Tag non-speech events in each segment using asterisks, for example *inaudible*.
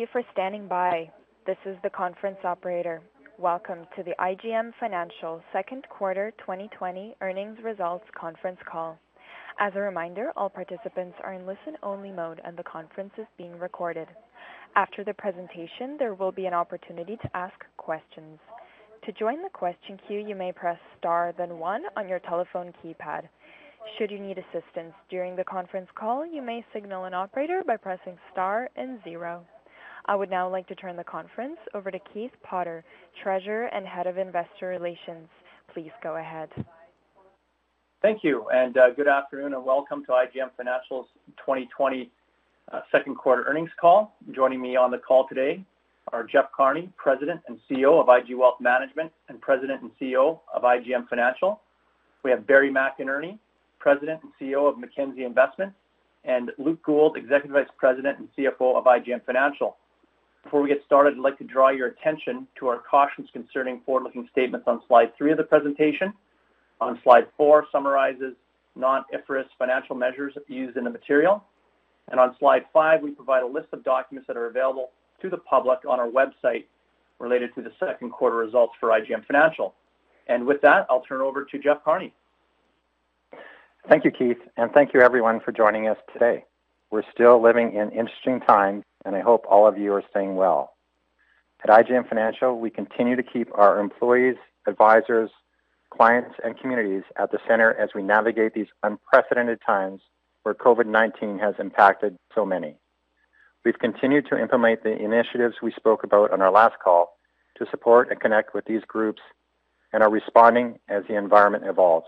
You for standing by. This is the conference operator. Welcome to the IGM Financial second quarter 2020 earnings results conference call. As a reminder, all participants are in listen-only mode and the conference is being recorded. After the presentation, there will be an opportunity to ask questions. To join the question queue, you may press star then one on your telephone keypad. Should you need assistance during the conference call, you may signal an operator by pressing star and zero. I would now like to turn the conference over to Keith Potter, Treasurer and Head of Investor Relations. Please go ahead. Thank you, and uh, good afternoon, and welcome to IGM Financial's 2020 uh, second quarter earnings call. Joining me on the call today are Jeff Carney, President and CEO of IG Wealth Management and President and CEO of IGM Financial. We have Barry McInerney, President and CEO of Mackenzie Investments, and Luke Gould, Executive Vice President and CFO of IGM Financial. Before we get started, I'd like to draw your attention to our cautions concerning forward-looking statements on slide three of the presentation. On slide four summarizes non-IFRS financial measures used in the material. And on slide five, we provide a list of documents that are available to the public on our website related to the second quarter results for IGM Financial. And with that, I'll turn it over to Jeff Carney. Thank you, Keith, and thank you everyone for joining us today. We're still living in interesting times, and I hope all of you are staying well. At IGM Financial, we continue to keep our employees, advisors, clients, and communities at the center as we navigate these unprecedented times where COVID-19 has impacted so many. We've continued to implement the initiatives we spoke about on our last call to support and connect with these groups and are responding as the environment evolves.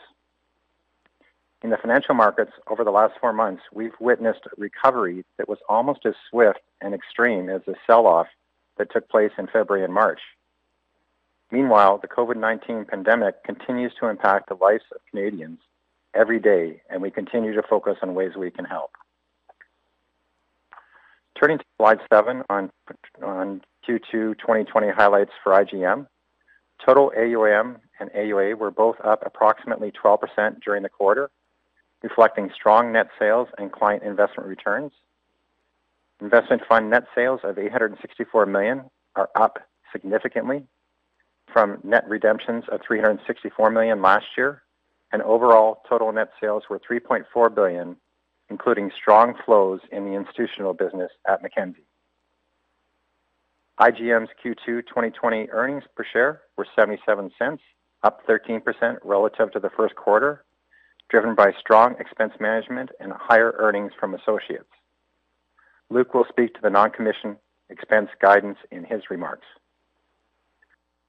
In the financial markets over the last four months, we've witnessed a recovery that was almost as swift and extreme as the sell-off that took place in February and March. Meanwhile, the COVID-19 pandemic continues to impact the lives of Canadians every day, and we continue to focus on ways we can help. Turning to slide seven on, on Q2 2020 highlights for IGM. Total AUM and AUA were both up approximately 12% during the quarter, reflecting strong net sales and client investment returns. Investment fund net sales of 864 million are up significantly from net redemptions of 364 million last year, and overall total net sales were 3.4 billion, including strong flows in the institutional business at Mackenzie. IGM's Q2 2020 earnings per share were 77 cents, up 13% relative to the first quarter, driven by strong expense management and higher earnings from associates. Luke will speak to the non-commission expense guidance in his remarks.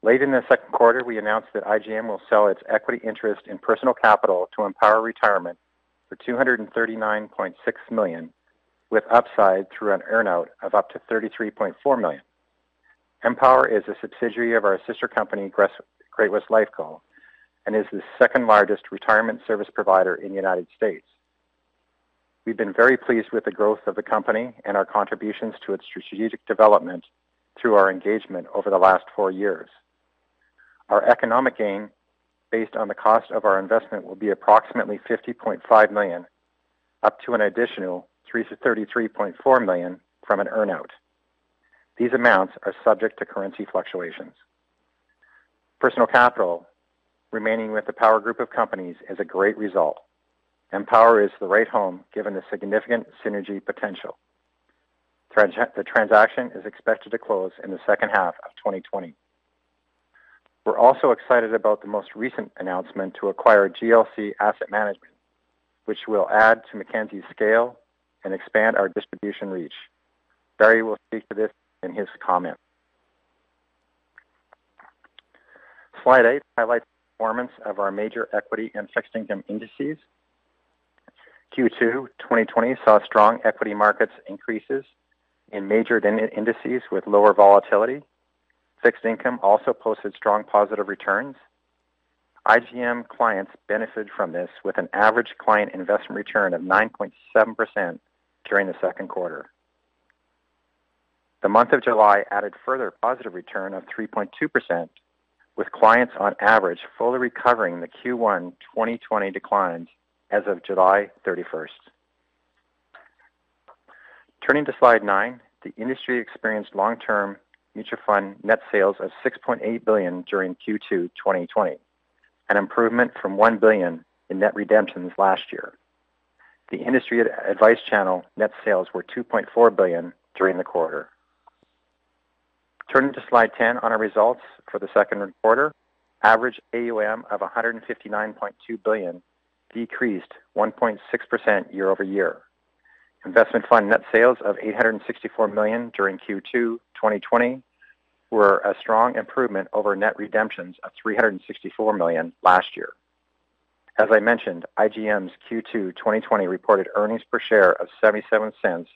Late in the second quarter, we announced that IGM will sell its equity interest in Personal Capital to Empower Retirement for 239.6 million, with upside through an earnout of up to 33.4 million. Empower is a subsidiary of our sister company, Great-West Lifeco, and is the second largest retirement service provider in the United States. We've been very pleased with the growth of the company and our contributions to its strategic development through our engagement over the last four years. Our economic gain based on the cost of our investment will be approximately 50.5 million, up to an additional 33.4 million from an earnout. These amounts are subject to currency fluctuations. Personal capital remaining with the Power Group of companies is a great result. Empower is the right home given the significant synergy potential. The transaction is expected to close in the second half of 2020. We're also excited about the most recent announcement to acquire GLC Asset Management, which will add to Mackenzie's scale and expand our distribution reach. Barry will speak to this in his comments. Slide 8 highlights performance of our major equity and fixed income indices. Q2 2020 saw strong equity markets increases in major indices with lower volatility. Fixed income also posted strong positive returns. IGM clients benefited from this with an average client investment return of 9.7% during the second quarter. The month of July added further positive return of 3.2%, with clients on average fully recovering the Q1 2020 declines as of July 31st. Turning to slide nine, the industry experienced long-term mutual fund net sales of 6.8 billion during Q2 2020, an improvement from 1 billion in net redemptions last year. The industry advice channel net sales were 2.4 billion during the quarter. Turning to slide 10 on our results for the second quarter, average AUM of 159.2 billion decreased 1.6% year-over-year. Investment fund net sales of 864 million during Q2 2020 were a strong improvement over net redemptions of 364 million last year. As I mentioned, IGM's Q2 2020 reported earnings per share of 0.77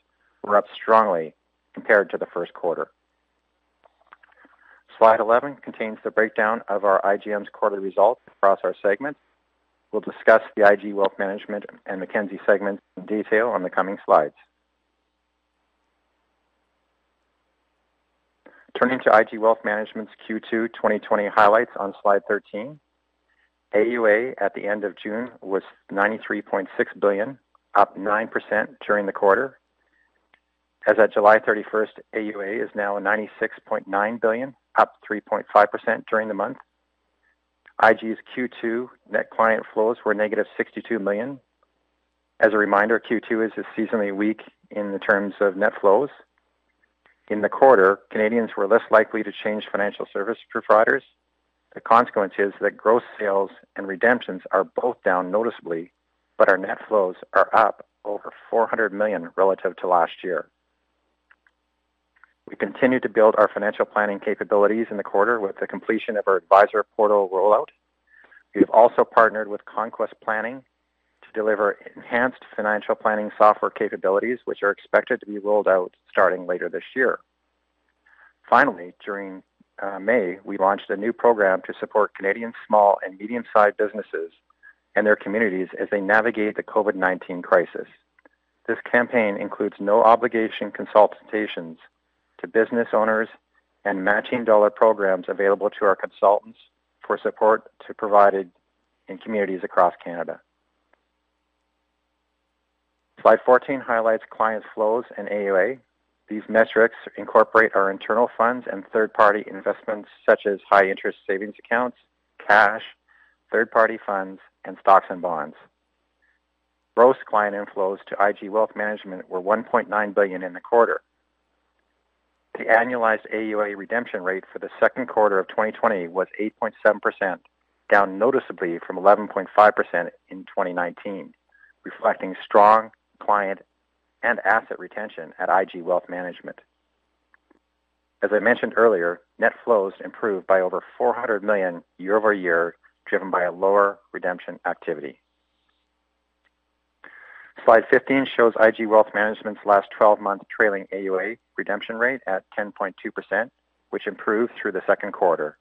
were up strongly compared to the first quarter. Slide 11 contains the breakdown of our IGM's quarterly results across our segments. We'll discuss the IG Wealth Management and Mackenzie segments in detail on the coming slides. Turning to IG Wealth Management's Q2 2020 highlights on slide 13. AUA at the end of June was 93.6 billion, up 9% during the quarter. As at July 31st, AUA is now 96.9 billion, up 3.5% during the month. IG's Q2 net client flows were negative 62 million. As a reminder, Q2 is seasonally weak in the terms of net flows. In the quarter, Canadians were less likely to change financial service providers. The consequence is that gross sales and redemptions are both down noticeably, but our net flows are up over 400 million relative to last year. We continue to build our financial planning capabilities in the quarter with the completion of our advisor portal rollout. We have also partnered with Conquest Planning to deliver enhanced financial planning software capabilities, which are expected to be rolled out starting later this year. Finally, during uh, May, we launched a new program to support Canadian small and medium-sized businesses and their communities as they navigate the COVID-19 crisis. This campaign includes no obligation consultations to business owners and matching dollar programs available to our consultants for support to provided in communities across Canada. Slide 14 highlights client flows and AUA. These metrics incorporate our internal funds and third-party investments such as high-interest savings accounts, cash, third-party funds, and stocks and bonds. Gross client inflows to IG Wealth Management were 1.9 billion in the quarter. The annualized AUA redemption rate for the second quarter of 2020 was 8.7%, down noticeably from 11.5% in 2019, reflecting strong client and asset retention at IG Wealth Management. As I mentioned earlier, net flows improved by over 400 million year-over-year, driven by a lower redemption activity. Slide 15 shows IG Wealth Management's last 12-month trailing AUA redemption rate at 10.2%, which improved through the second quarter.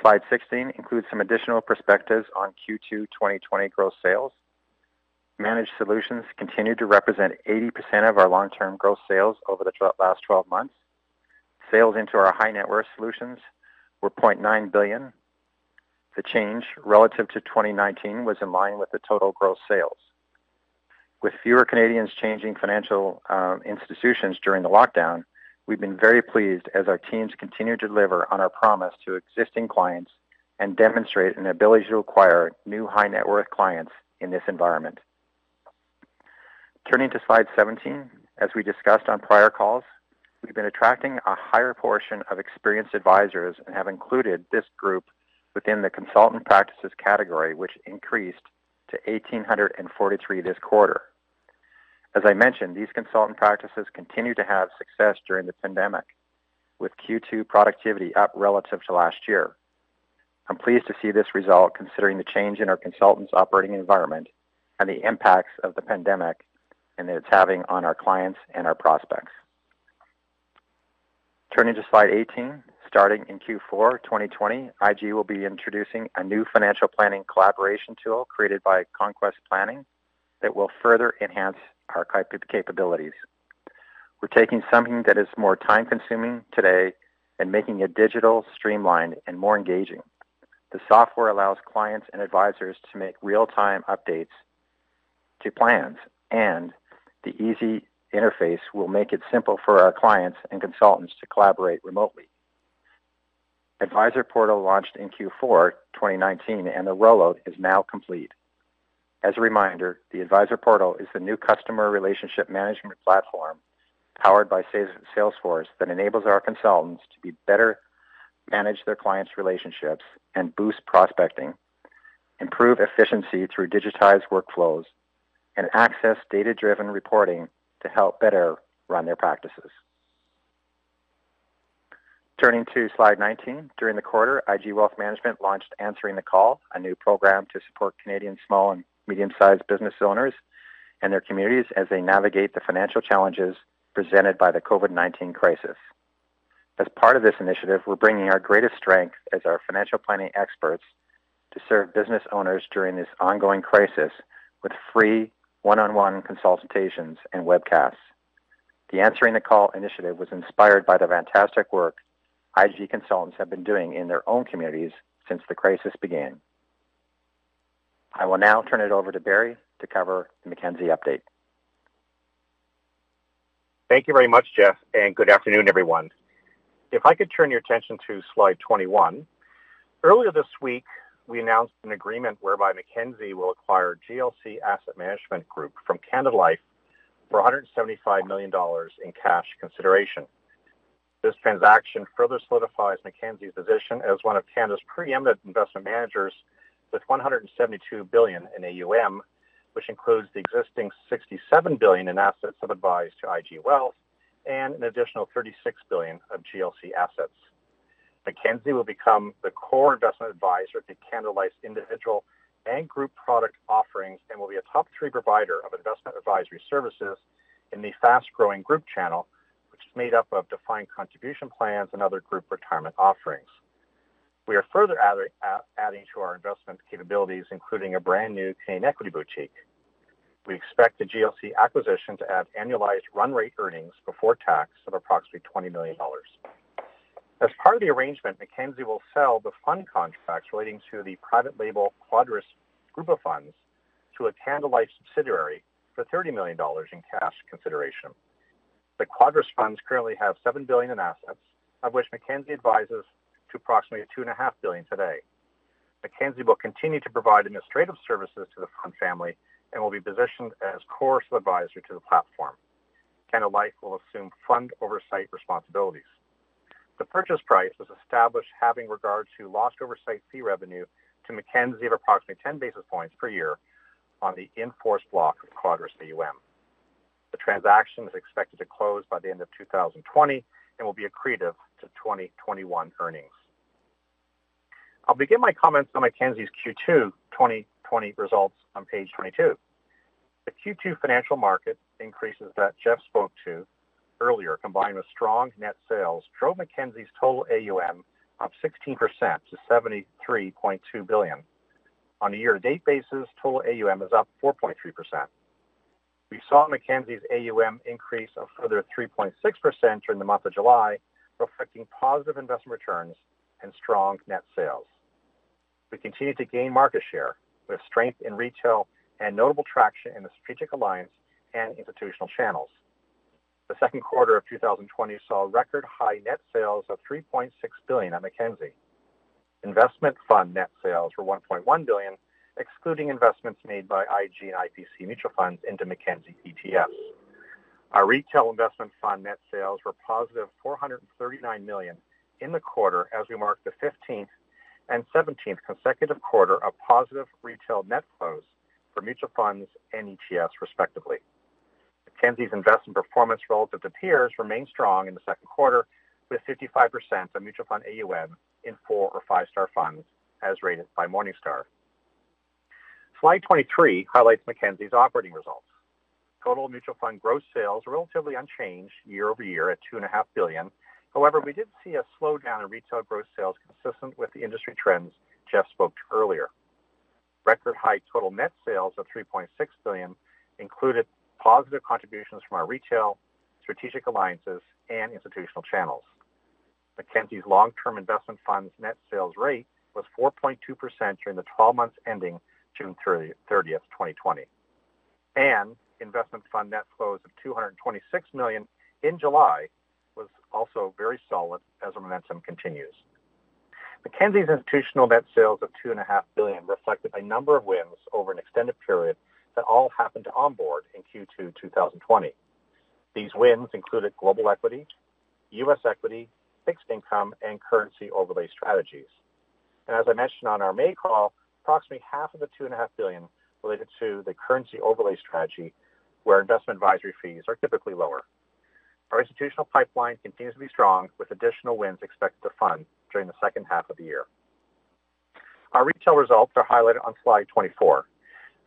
Slide 16 includes some additional perspectives on Q2 2020 gross sales. Managed solutions continue to represent 80% of our long-term gross sales over the last 12 months. Sales into our high net worth solutions were 0.9 billion, the change relative to 2019 was in line with the total gross sales. With fewer Canadians changing financial uh, institutions during the lockdown, we've been very pleased as our teams continue to deliver on our promise to existing clients and demonstrate an ability to acquire new high net worth clients in this environment. Turning to slide 17, as we discussed on prior calls, we've been attracting a higher portion of experienced advisors and have included this group within the consultant practices category, which increased to 1,843 this quarter. As I mentioned, these consultant practices continue to have success during the pandemic, with Q2 productivity up relative to last year. I'm pleased to see this result considering the change in our consultants' operating environment and the impacts of the pandemic and that it's having on our clients and our prospects. Turning to slide 18, starting in Q4 2020, IG will be introducing a new financial planning collaboration tool created by Conquest Planning that will further enhance our capabilities. We're taking something that is more time consuming today and making it digital, streamlined, and more engaging. The software allows clients and advisors to make real-time updates to plans, and the easy interface will make it simple for our clients and consultants to collaborate remotely. Advisor Portal launched in Q4 2019, and the rollout is now complete. As a reminder, the Advisor Portal is the new customer relationship management platform powered by Salesforce that enables our consultants to be better manage their clients' relationships and boost prospecting, improve efficiency through digitized workflows, and access data-driven reporting to help better run their practices. Turning to slide 19, during the quarter, IG Wealth Management launched Answering the Call, a new program to support Canadian small and medium-sized business owners and their communities as they navigate the financial challenges presented by the COVID-19 crisis. As part of this initiative, we're bringing our greatest strength as our financial planning experts to serve business owners during this ongoing crisis with free one-on-one consultations and webcasts. The Answering the Call initiative was inspired by the fantastic work IG consultants have been doing in their own communities since the crisis began. I will now turn it over to Barry to cover the Mackenzie update. Thank you very much, Jeff, and good afternoon, everyone. If I could turn your attention to slide 21. Earlier this week, we announced an agreement whereby Mackenzie will acquire GLC Asset Management Group from Canada Life for $175 million in cash consideration. This transaction further solidifies Mackenzie's position as one of Canada's preeminent investment managers with 172 billion in AUM, which includes the existing 67 billion in assets sub-advised to IG Wealth and an additional 36 billion of GLC assets. Mackenzie will become the core investment advisor to Canada Life's individual and group product offerings and will be a top three provider of investment advisory services in the fast-growing group channel, which is made up of defined contribution plans and other group retirement offerings. We are further adding to our investment capabilities, including a brand new Canadian equity boutique. We expect the GLC acquisition to add annualized run rate earnings before tax of approximately $20 million. As part of the arrangement, Mackenzie will sell the fund contracts relating to the private label Quadrus group of funds to a Canada subsidiary for $30 million in cash consideration. The Quadrus funds currently have 7 billion in assets, of which Mackenzie advises to approximately 2.5 billion today. Mackenzie will continue to provide administrative services to the fund family and will be positioned as core advisor to the platform. Canada Life will assume fund oversight responsibilities. The purchase price was established having regard to lost oversight fee revenue to Mackenzie of approximately 10 basis points per year on the in-force block of Quadrus AUM. The transaction is expected to close by the end of 2020 and will be accretive to 2021 earnings. I'll begin my comments on Mackenzie's Q2 2020 results on page 22. The Q2 financial market increases that Jeff spoke to earlier, combined with strong net sales, drove Mackenzie's total AUM up 16% to 73.2 billion. On a year-to-date basis, total AUM is up 4.3%. We saw Mackenzie's AUM increase of further 3.6% during the month of July, reflecting positive investment returns and strong net sales. We continue to gain market share with strength in retail and notable traction in the strategic alliance and institutional channels. The second quarter of 2020 saw record high net sales of 3.6 billion at Mackenzie. Investment fund net sales were 1.1 billion, excluding investments made by IG and IPC mutual funds into Mackenzie ETFs. Our retail investment fund net sales were positive 439 million in the quarter as we marked the 15th and 17th consecutive quarter of positive retail net flows for mutual funds and ETFs, respectively. Mackenzie's investment performance relative to peers remained strong in the second quarter, with 55% of mutual fund AUM in four or five-star funds, as rated by Morningstar. Slide 23 highlights Mackenzie's operating results. total mutual fund gross sales relatively unchanged year-over-year at 2.5 billion. However, we did see a slowdown in retail gross sales consistent with the industry trends Jeff spoke to earlier. Record high total net sales of 3.6 billion included positive contributions from our retail, strategic alliances, and institutional channels. Mackenzie's long-term investment funds net sales rate was 4.2% during the 12 months ending June 30th, 2020. and Investment fund net flows of 226 million in July was also very solid as our momentum continues. Mackenzie's institutional net sales of 2.5 billion reflected a number of wins over an extended period that all happened to onboard in Q2 2020. These wins included global equity, U.S. equity, fixed income, and currency overlay strategies. And as I mentioned on our May call, approximately half of the 2.5 billion related to the currency overlay strategy, where investment advisory fees are typically lower. Our institutional pipeline continues to be strong, with additional wins expected to fund during the second half of the year. Our retail results are highlighted on slide 24.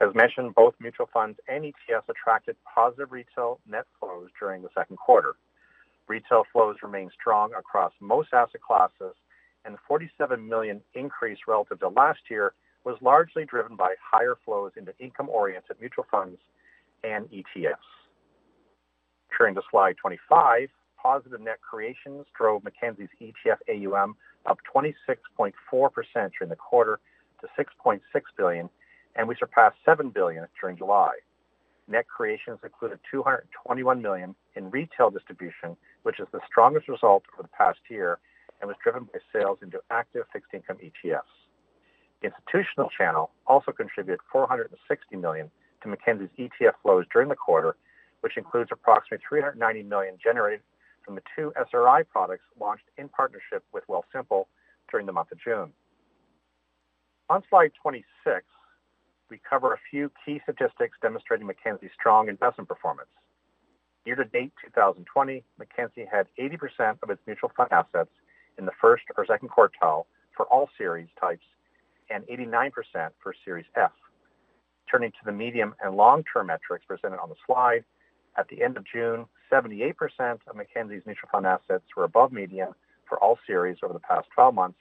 As mentioned, both mutual funds and ETFs attracted positive retail net flows during the second quarter. Retail flows remain strong across most asset classes, and the 47 million increase relative to last year was largely driven by higher flows into income-oriented mutual funds and ETFs. Turning to slide 25, positive net creations drove Mackenzie's ETF AUM up 26.4% during the quarter to 6.6 billion, and we surpassed 7 billion during July. Net creations included 221 million in retail distribution, which is the strongest result over the past year and was driven by sales into active fixed income ETFs. The institutional channel also contributed 460 million to Mackenzie's ETF flows during the quarter, which includes approximately 390 million generated from the two SRI products launched in partnership with Wealthsimple during the month of June. On slide 26, we cover a few key statistics demonstrating Mackenzie's strong investment performance. Year to date 2020, Mackenzie had 80% of its mutual fund assets in the first or second quartile for all series types and 89% for Series F. Turning to the medium and long-term metrics presented on the slide, at the end of June, 78% of Mackenzie's mutual fund assets were above median for all series over the past 12 months,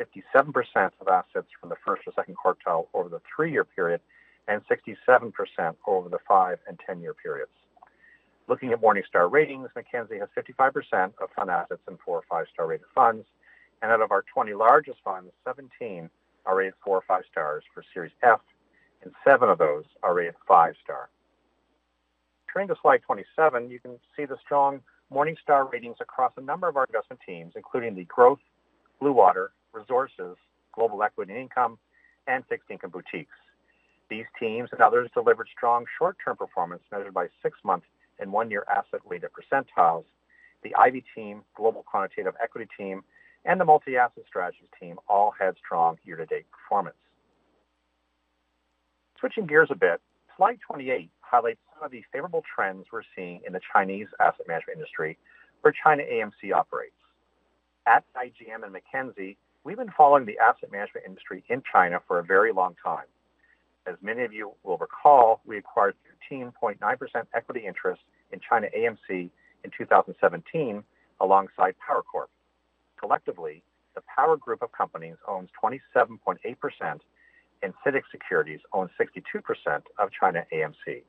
57% of assets from the first or second quartile over the three-year period, and 67% over the five and 10-year periods. Looking at Morningstar ratings, Mackenzie has 55% of fund assets in four or five-star rated funds, and out of our 20 largest funds, 17 are rated four or five stars for Series F, and seven of those are rated five star. Turning to slide 27, you can see the strong Morningstar ratings across a number of our investment teams, including the Growth, Blue Water, Resources, Global Equity and Income, and Fixed Income boutiques. These teams and others delivered strong short-term performance measured by six-month and one-year asset-weighted percentiles. The Ivy team, Global Quantitative Equity team, and the Multi-Asset Strategies team all had strong year-to-date performance. Switching gears a bit, slide 28 highlights some of the favorable trends we're seeing in the Chinese asset management industry, where China AMC operates. At IGM and Mackenzie, we've been following the asset management industry in China for a very long time. As many of you will recall, we acquired 13.9% equity interest in China AMC in 2017 alongside Power Corp. Collectively, the Power Group of companies owns 27.8%, and CITIC Securities owns 62% of China AMC.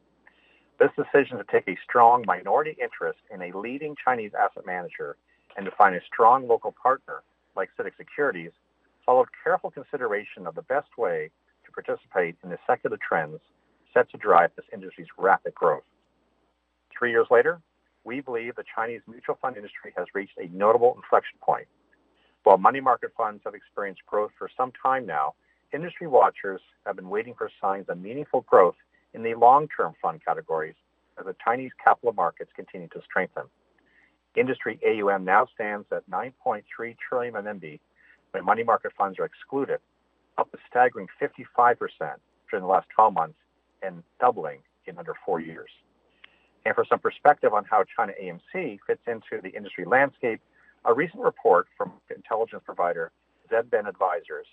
This decision to take a strong minority interest in a leading Chinese asset manager and to find a strong local partner like CITIC Securities followed careful consideration of the best way to participate in the secular trends set to drive this industry's rapid growth. Three years later, we believe the Chinese mutual fund industry has reached a notable inflection point. While money market funds have experienced growth for some time now, industry watchers have been waiting for signs of meaningful growth in the long-term fund categories as the Chinese capital markets continue to strengthen. Industry AUM now stands at 9.3 trillion RMB when money market funds are excluded, up a staggering 55% during the last 12 months and doubling in under four years. And for some perspective on how China AMC fits into the industry landscape, a recent report from intelligence provider Z-Ben Advisors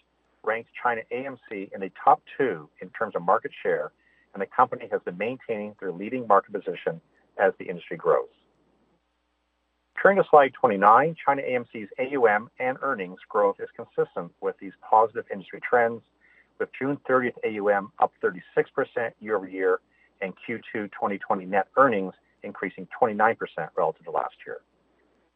ranked China AMC in the top two in terms of market share and the company has been maintaining their leading market position as the industry grows. Turning to slide 29, China AMC's AUM and earnings growth is consistent with these positive industry trends, with June 30th AUM up 36% year-over-year and Q2 2020 net earnings increasing 29% relative to last year.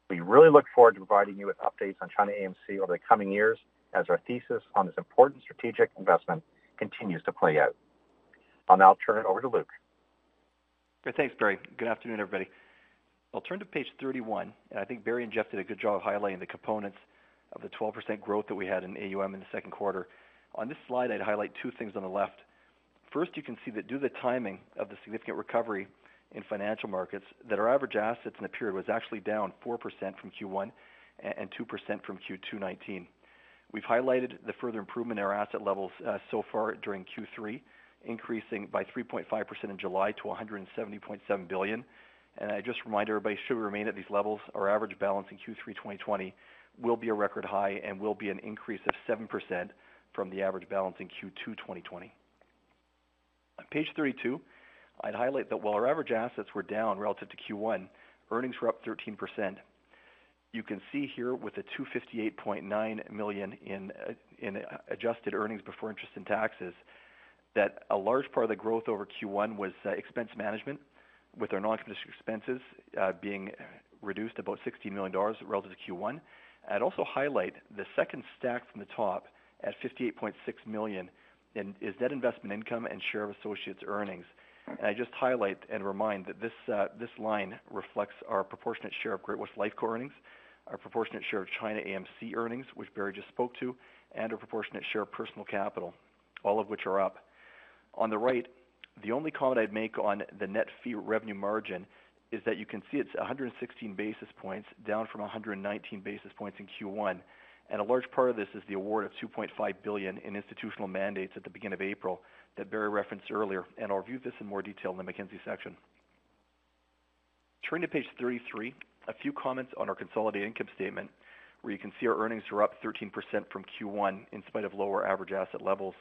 We really look forward to providing you with updates on China AMC over the coming years as our thesis on this important strategic investment continues to play out. I'll now turn it over to Luke. Great. Thanks, Barry. Good afternoon, everybody. I'll turn to page 31, and I think Barry and Jeff did a good job highlighting the components of the 12% growth that we had in AUM in the second quarter. On this slide, I'd highlight two things on the left. First, you can see that due to the timing of the significant recovery in financial markets, that our average assets in the period was actually down 4% from Q1 and 2% from Q2 19. We've highlighted the further improvement in our asset levels uh, so far during Q3, increasing by 3.5% in July to 170.7 billion. And I just remind everybody, should we remain at these levels, our average balance in Q3 2020 will be a record high and will be an increase of 7% from the average balance in Q2 2020. On page 32, I'd highlight that while our average assets were down relative to Q1, earnings were up 13%. You can see here with the 258.9 million in in adjusted earnings before interest and taxes, that a large part of the growth over Q1 was uh, expense management, with our non-commission expenses uh, being reduced about 16 million dollars relative to Q1. I'd also highlight the second stack from the top at 58.6 million and is net investment income and share of associates' earnings. I just highlight and remind that this uh, line reflects our proportionate share of Great-West Life Lifeco earnings, our proportionate share of China AMC earnings, which Barry just spoke to, and our proportionate share of Personal Capital, all of which are up. On the right, the only comment I'd make on the net fee revenue margin is that you can see it's 116 basis points, down from 119 basis points in Q1. And a large part of this is the award of 2.5 billion in institutional mandates at the beginning of April that Barry referenced earlier, and I'll review this in more detail in the Mackenzie section. Turning to page 33, a few comments on our consolidated income statement, where you can see our earnings are up 13% from Q1 in spite of lower average asset levels.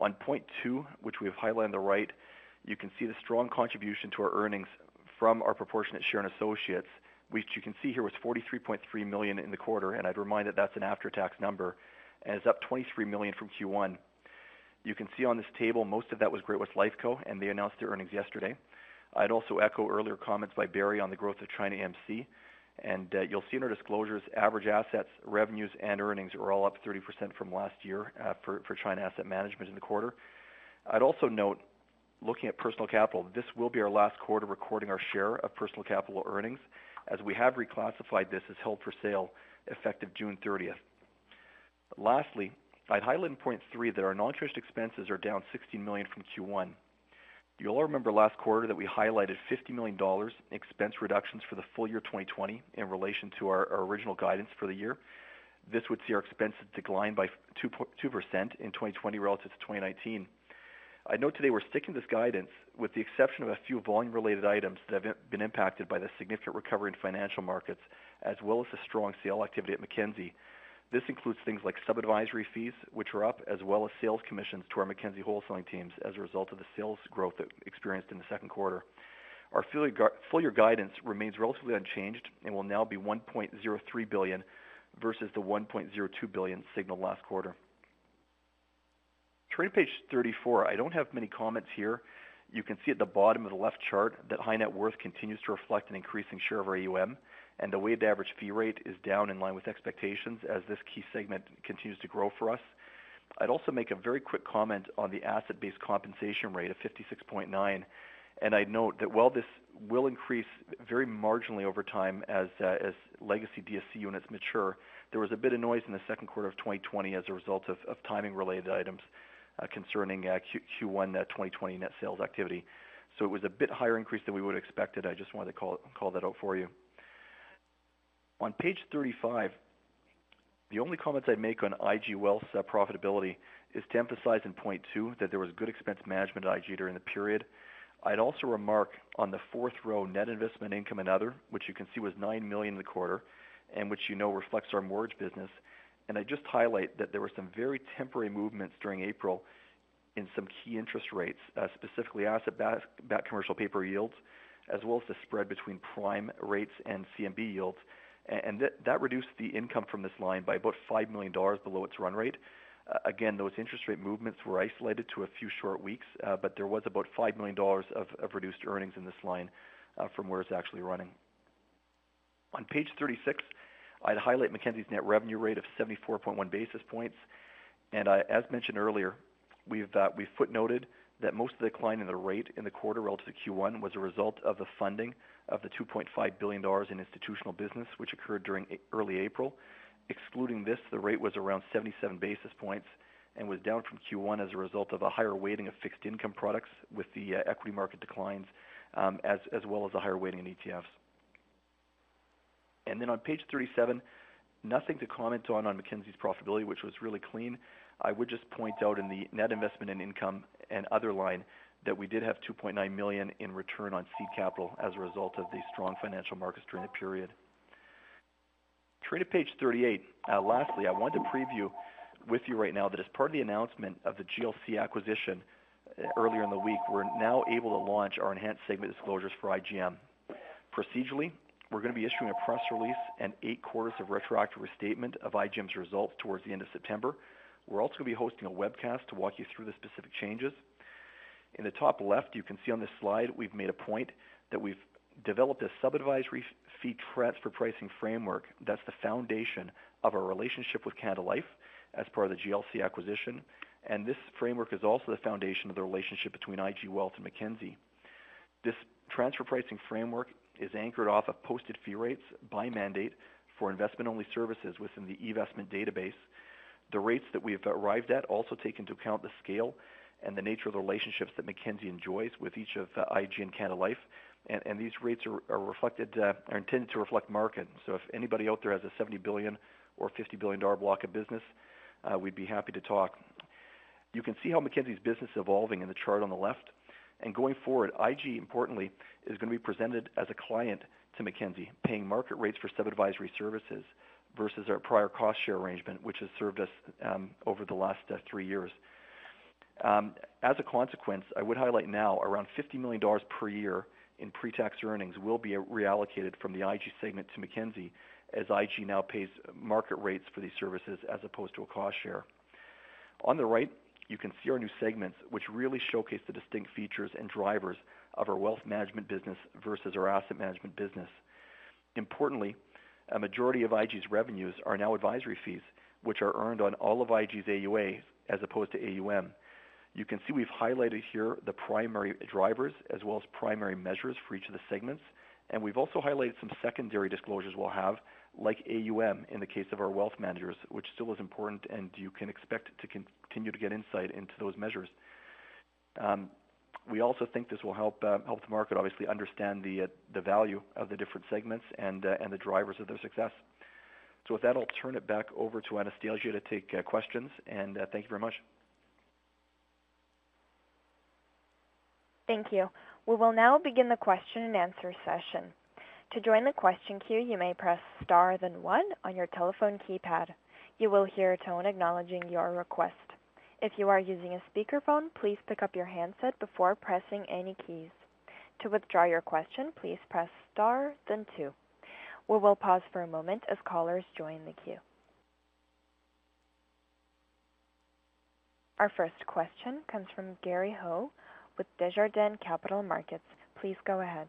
On point two, which we have highlighted on the right, you can see the strong contribution to our earnings from our proportionate share in associates, which you can see here was 43.3 million in the quarter, and I'd remind that that's an after-tax number, and is up 23 million from Q1. You can see on this table, most of that was Great-West Lifeco, and they announced their earnings yesterday. I'd also echo earlier comments by Barry on the growth of China AMC. And uh, you'll see in our disclosures, average assets, revenues, and earnings are all up 30% from last year uh, for China Asset Management in the quarter. I'd also note, looking at Personal Capital, this will be our last quarter recording our share of Personal Capital earnings, as we have reclassified this as held for sale effective June 30th. Lastly, I'd highlight in point three that our non-interest expenses are down 16 million from Q1. You'll all remember last quarter that we highlighted 50 million dollars expense reductions for the full year 2020 in relation to our our original guidance for the year. This would see our expenses decline by 2% in 2020 relative to 2019. I note today we're sticking to this guidance with the exception of a few volume-related items that have been impacted by the significant recovery in financial markets, as well as the strong sale activity at Mackenzie. This includes things like sub-advisory fees, which are up, as well as sales commissions to our Mackenzie wholesaling teams as a result of the sales growth experienced in the second quarter. Our full-year guidance remains relatively unchanged and will now be 1.03 billion versus the 1.02 billion signaled last quarter. Turning to page 34, I don't have many comments here. You can see at the bottom of the left chart that high net worth continues to reflect an increasing share of our AUM, and the weighted average fee rate is down in line with expectations as this key segment continues to grow for us. I'd also make a very quick comment on the asset-based compensation rate of 56.9, and I'd note that while this will increase very marginally over time as uh, legacy DSC units mature, there was a bit of noise in the second quarter of 2020 as a result of timing-related items uh, concerning uh, Q1 2020 net sales activity. So it was a bit higher increase than we would have expected. I just wanted to call that out for you. On page 35, the only comments I'd make on IG Wealth's profitability is to emphasize in point two that there was good expense management at IG during the period. I'd also remark on the fourth row, net investment income and other, which you can see was 9 million in the quarter, and which you know reflects our mortgage business. And I'd just highlight that there were some very temporary movements during April in some key interest rates, uh, specifically asset-backed commercial paper yields, as well as the spread between prime rates and CMB yields. And that, that reduced the income from this line by about $5 million below its run rate. Uh, again, those interest rate movements were isolated to a few short weeks, uh, but there was about $5 million of, of reduced earnings in this line uh, from where it's actually running. On page 36, I'd highlight Mackenzie's net revenue rate of 74.1 basis points. And I, as mentioned earlier, we've, uh, we've footnoted that most of the decline in the rate in the quarter relative to Q1 was a result of the funding of the $2.5 billion in institutional business, which occurred during early April. Excluding this, the rate was around 77 basis points and was down from Q1 as a result of a higher weighting of fixed income products with the uh, equity market declines, um, as, well as a higher weighting in ETFs. And then on page 37, nothing to comment on on Mackenzie's profitability, which was really clean. I would just point out in the net investment and income and other line that we did have 2.9 million in return on seed capital as a result of the strong financial markets during the period. Turn to page 38. Uh, lastly, I wanted to preview with you right now that as part of the announcement of the GLC acquisition uh, earlier in the week, we're now able to launch our enhanced segment disclosures for IGM. Procedurally, we're going to be issuing a press release and eight quarters of retroactive restatement of IGM's results towards the end of September. We're also going to be hosting a webcast to walk you through the specific changes. In the top left, you can see on this slide, we've made a point that we've developed a sub-advisory fee transfer pricing framework that's the foundation of our relationship with Canada Life as part of the GLC acquisition. And this framework is also the foundation of the relationship between IG Wealth and Mackenzie. This transfer pricing framework is anchored off of posted fee rates by mandate for investment-only services within the eVestment database. The rates that we've arrived at also take into account the scale and the nature of the relationships that Mackenzie enjoys with each of uh, IG and Canada Life. And, and these rates are, are reflected, uh, are intended to reflect market. So if anybody out there has a 70 billion or 50 billion dollar block of business, uh, we'd be happy to talk. You can see how Mackenzie's business is evolving in the chart on the left. And going forward, IG, importantly, is going to be presented as a client to Mackenzie, paying market rates for sub-advisory services versus our prior cost share arrangement, which has served us um, over the last uh, three years. Um, as a consequence, I would highlight now around $50 million per year in pre-tax earnings will be reallocated from the IG segment to Mackenzie as IG now pays market rates for these services as opposed to a cost share. On the right, you can see our new segments, which really showcase the distinct features and drivers of our wealth management business versus our asset management business. Importantly, a majority of IG's revenues are now advisory fees, which are earned on all of IG's AUA as opposed to AUM. You can see we've highlighted here the primary drivers as well as primary measures for each of the segments, and we've also highlighted some secondary disclosures we'll have, like AUM in the case of our wealth managers, which still is important, and you can expect to continue to get insight into those measures. Um, we also think this will help uh, help the market obviously understand the uh, the value of the different segments and uh, and the drivers of their success. So with that, I'll turn it back over to Anastasia to take uh, questions, and uh, thank you very much. Thank you. We will now begin the question and answer session. To join the question queue, you may press star then one on your telephone keypad. You will hear a tone acknowledging your request. If you are using a speakerphone, please pick up your handset before pressing any keys. To withdraw your question, please press star then two. We will pause for a moment as callers join the queue. Our first question comes from Gary Ho with Desjardins Capital Markets. Please go ahead.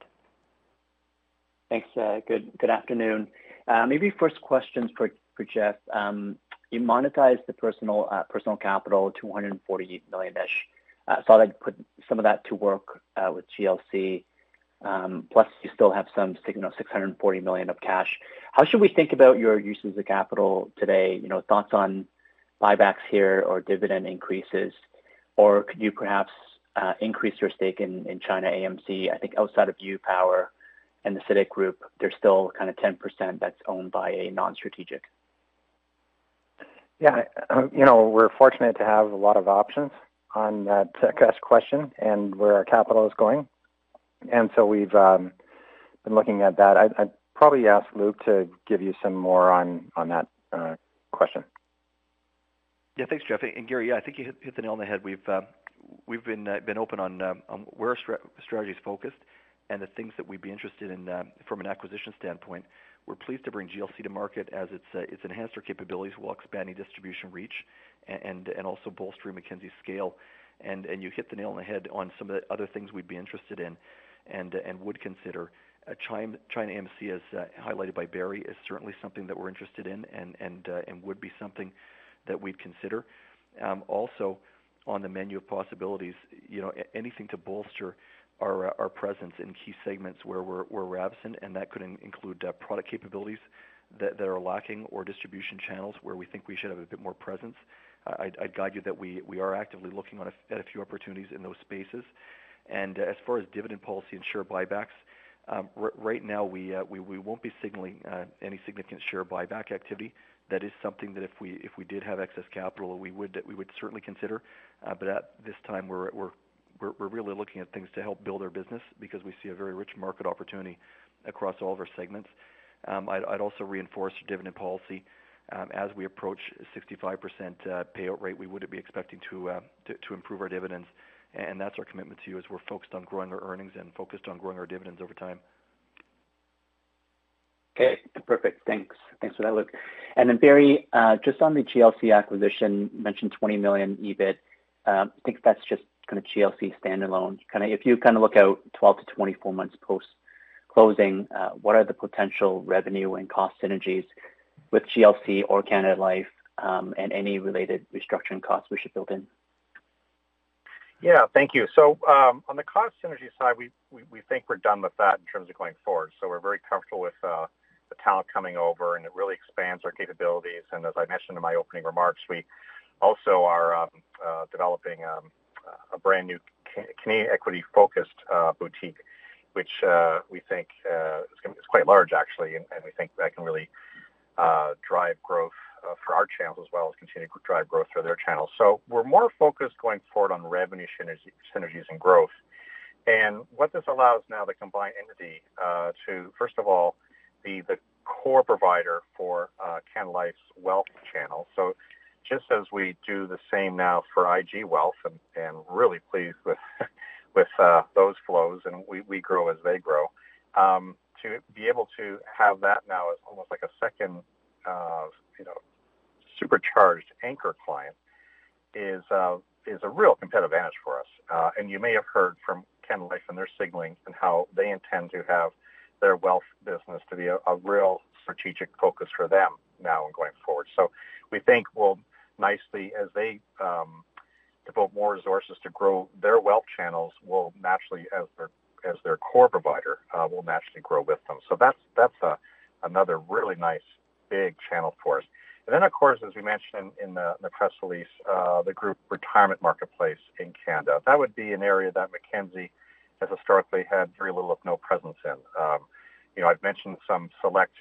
Thanks. Uh, good afternoon. Uh, maybe first questions for for Jeff. You monetized the personal uh, personal capital, 240 million-ish. Saw that you put some of that to work with GLC. Um, plus, you still have some, you know, 640 million of cash. How should we think about your uses of capital today? You know, thoughts on buybacks here or dividend increases, or could you perhaps uh, increase your stake in, in China AMC. I think outside of you, Power, and the CITIC Group, there's still kind of 10% that's owned by a non-strategic. Yeah, uh, you know, we're fortunate to have a lot of options on that question and where our capital is going. And so we've um, been looking at that. I, would probably ask Luke to give you some more on, on that uh, question. Yeah, thanks, Jeff. And Gary, yeah, I think you hit, hit the nail on the head. We've uh, we've been uh, been open on, um, on where our stra- strategy is focused and the things that we'd be interested in uh, from an acquisition standpoint. We're pleased to bring GLC to market as it's uh, it's enhanced our capabilities while expanding distribution reach and and also bolstering Mackenzie's scale. And and you hit the nail on the head on some of the other things we'd be interested in, and and would consider. Uh, China, China AMC, as uh, highlighted by Barry, is certainly something that we're interested in, and and uh, and would be something that we'd consider. Um, also, on the menu of possibilities, you know, anything to bolster our our presence in key segments where we're where we're absent, and that could in, include uh, product capabilities that, that are lacking or distribution channels where we think we should have a bit more presence. I'd, I'd guide you that we we are actively looking a, at a few opportunities in those spaces. And uh, as far as dividend policy and share buybacks, um, r- right now we, uh, we we won't be signaling uh, any significant share buyback activity. That is something that if we if we did have excess capital, we would we would certainly consider. Uh, but at this time, we're we're we're, we're really looking at things to help build our business because we see a very rich market opportunity across all of our segments. Um, I'd, I'd, also reinforce dividend policy. Um, as we approach 65% uh, payout rate, we would be expecting to, uh, to, to improve our dividends, and that's our commitment to you as we're focused on growing our earnings and focused on growing our dividends over time. Okay, perfect. Thanks. Thanks for that, Luke. And then Barry, uh, just on the GLC acquisition, mentioned 20 million EBIT. Uh, I think that's just kind of GLC standalone. Kind of if you kind of look out 12 to 24 months post closing, uh, what are the potential revenue and cost synergies with GLC or Canada Life, um, and any related restructuring costs we should build in? Yeah, thank you. So um, on the cost synergy side, we, think we're done with that in terms of going forward. So we're very comfortable with uh, the talent coming over, and it really expands our capabilities. And as I mentioned in my opening remarks, we also are um, uh, developing a brand new Canadian equity focused uh, boutique, which uh, we think uh, is, quite large actually, and, and, we think that can really drive growth for our channels as well as continue to drive growth for their channels. So we're more focused going forward on revenue synergies and growth. And what this allows now the combined entity to, first of all, be the core provider for uh, Can Life's wealth channel. So just as we do the same now for IG Wealth, and, and really pleased with *laughs* with uh, those flows, and we, we grow as they grow. Um, to be able to have that now as almost like a second, uh, you know, supercharged anchor client is uh, is a real competitive advantage for us. Uh, and you may have heard from Can Life and their signaling and how they intend to have their wealth business to be a, a real strategic focus for them now and going forward. So we think we'll nicely as they um, devote more resources to grow their wealth channels will naturally as their as their core provider uh, will naturally grow with them. So that's that's a, another really nice big channel for us. And then, of course, as we mentioned in the, the press release, uh, the group retirement marketplace in Canada. That would be an area that Mackenzie has historically had very little, if no, presence in. Um, you know, I've mentioned some select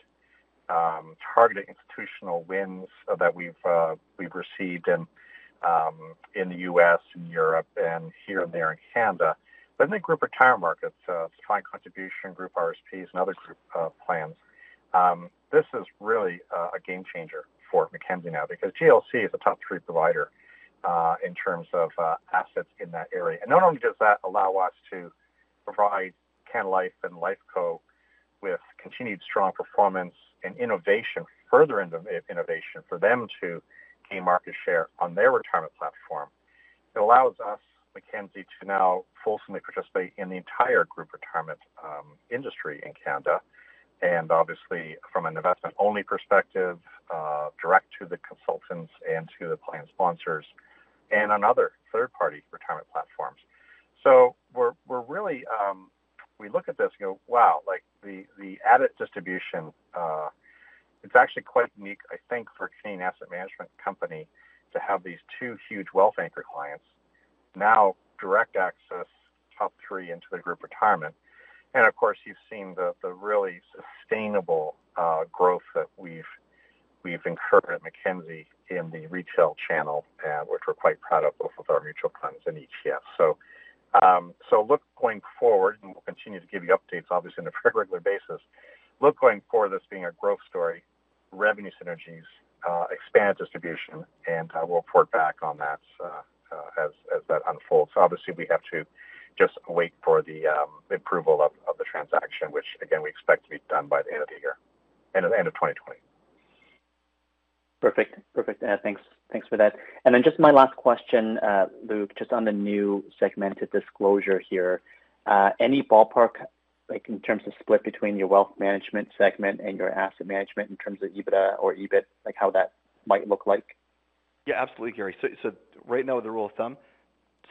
um, targeted institutional wins that we've uh, we've received in um, in the U.S. and Europe and here and there in Canada. But in the group retirement markets, uh, defined contribution, group RSPs, and other group uh, plans, um, this is really uh, a game changer for Mackenzie now because GLC is a top three provider uh, in terms of uh, assets in that area. And not only does that allow us to provide Can Life and Lifeco with continued strong performance and innovation, further innovation for them to gain market share on their retirement platform. It allows us, Mackenzie, to now fulsomely participate in the entire group retirement um, industry in Canada. And obviously, from an investment only perspective, uh, direct to the consultants and to the plan sponsors, and on other third party retirement platforms. So we're, we're really um, we look at this and go, wow, like the, the added distribution, uh, it's actually quite unique, I think, for a Canadian asset management company to have these two huge wealth anchor clients now direct access top three into the group retirement. And of course, you've seen the, the really sustainable uh, growth that we've we've incurred at Mackenzie in the retail channel, uh, which we're quite proud of, both with our mutual funds and ETFs. So um, so look going forward, and we'll continue to give you updates, obviously, on a *laughs* very regular basis. Look going forward, this being a growth story, revenue synergies, uh, expanded distribution, and uh, we'll report back on that uh, uh, as as that unfolds. So obviously, we have to just wait for the um, approval of, of the transaction, which again we expect to be done by the end of the year, end of, end of 2020. Perfect. Perfect. Uh, thanks. Thanks for that. And then just my last question, uh, Luke, just on the new segmented disclosure here. Uh, any ballpark, like in terms of split between your wealth management segment and your asset management in terms of EBITDA or EBIT, like how that might look like? Yeah, absolutely, Gary. So, so right now, the rule of thumb,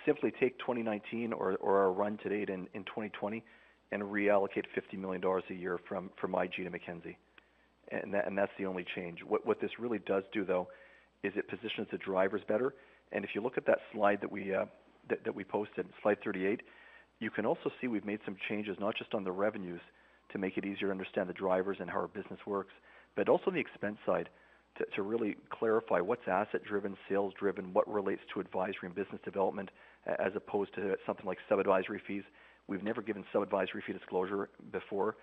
simply take 2019 or, or our run to date in, in 2020 and reallocate $50 million a year from, from IG to Mackenzie. And, that, and that's the only change. What, what this really does do, though, is it positions the drivers better. And if you look at that slide that we, uh, that, that we posted, slide 38, you can also see we've made some changes, not just on the revenues to make it easier to understand the drivers and how our business works, but also on the expense side to, to really clarify what's asset driven, sales driven, what relates to advisory and business development, as opposed to something like sub advisory fees. We've never given sub advisory fee disclosure before.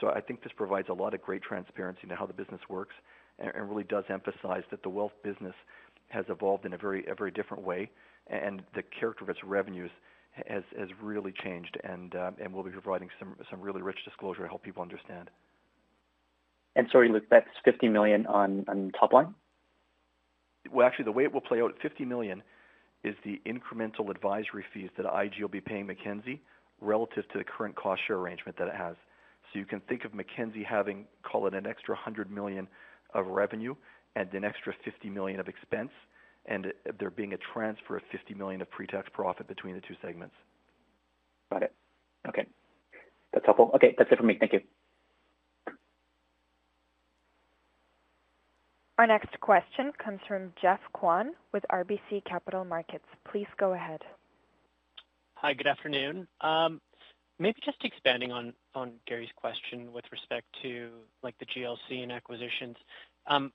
So I think this provides a lot of great transparency into how the business works and, and really does emphasize that the wealth business has evolved in a very a very different way, and the character of its revenues has has really changed, and uh, and we'll be providing some some really rich disclosure to help people understand. And sorry, Luke, that's 50 million on on top line. Well, actually, the way it will play out, 50 million is the incremental advisory fees that IG will be paying Mackenzie relative to the current cost share arrangement that it has. So you can think of Mackenzie having, call it an extra 100 million of revenue and an extra 50 million of expense, and there being a transfer of 50 million of pre-tax profit between the two segments. Got it. Okay. That's helpful. Okay, that's it for me. Thank you. Our next question comes from Geoff Kwan with RBC Capital Markets. Please go ahead. Hi, good afternoon. Um, maybe just expanding on, Gary's question with respect to like the GLC and acquisitions. Um,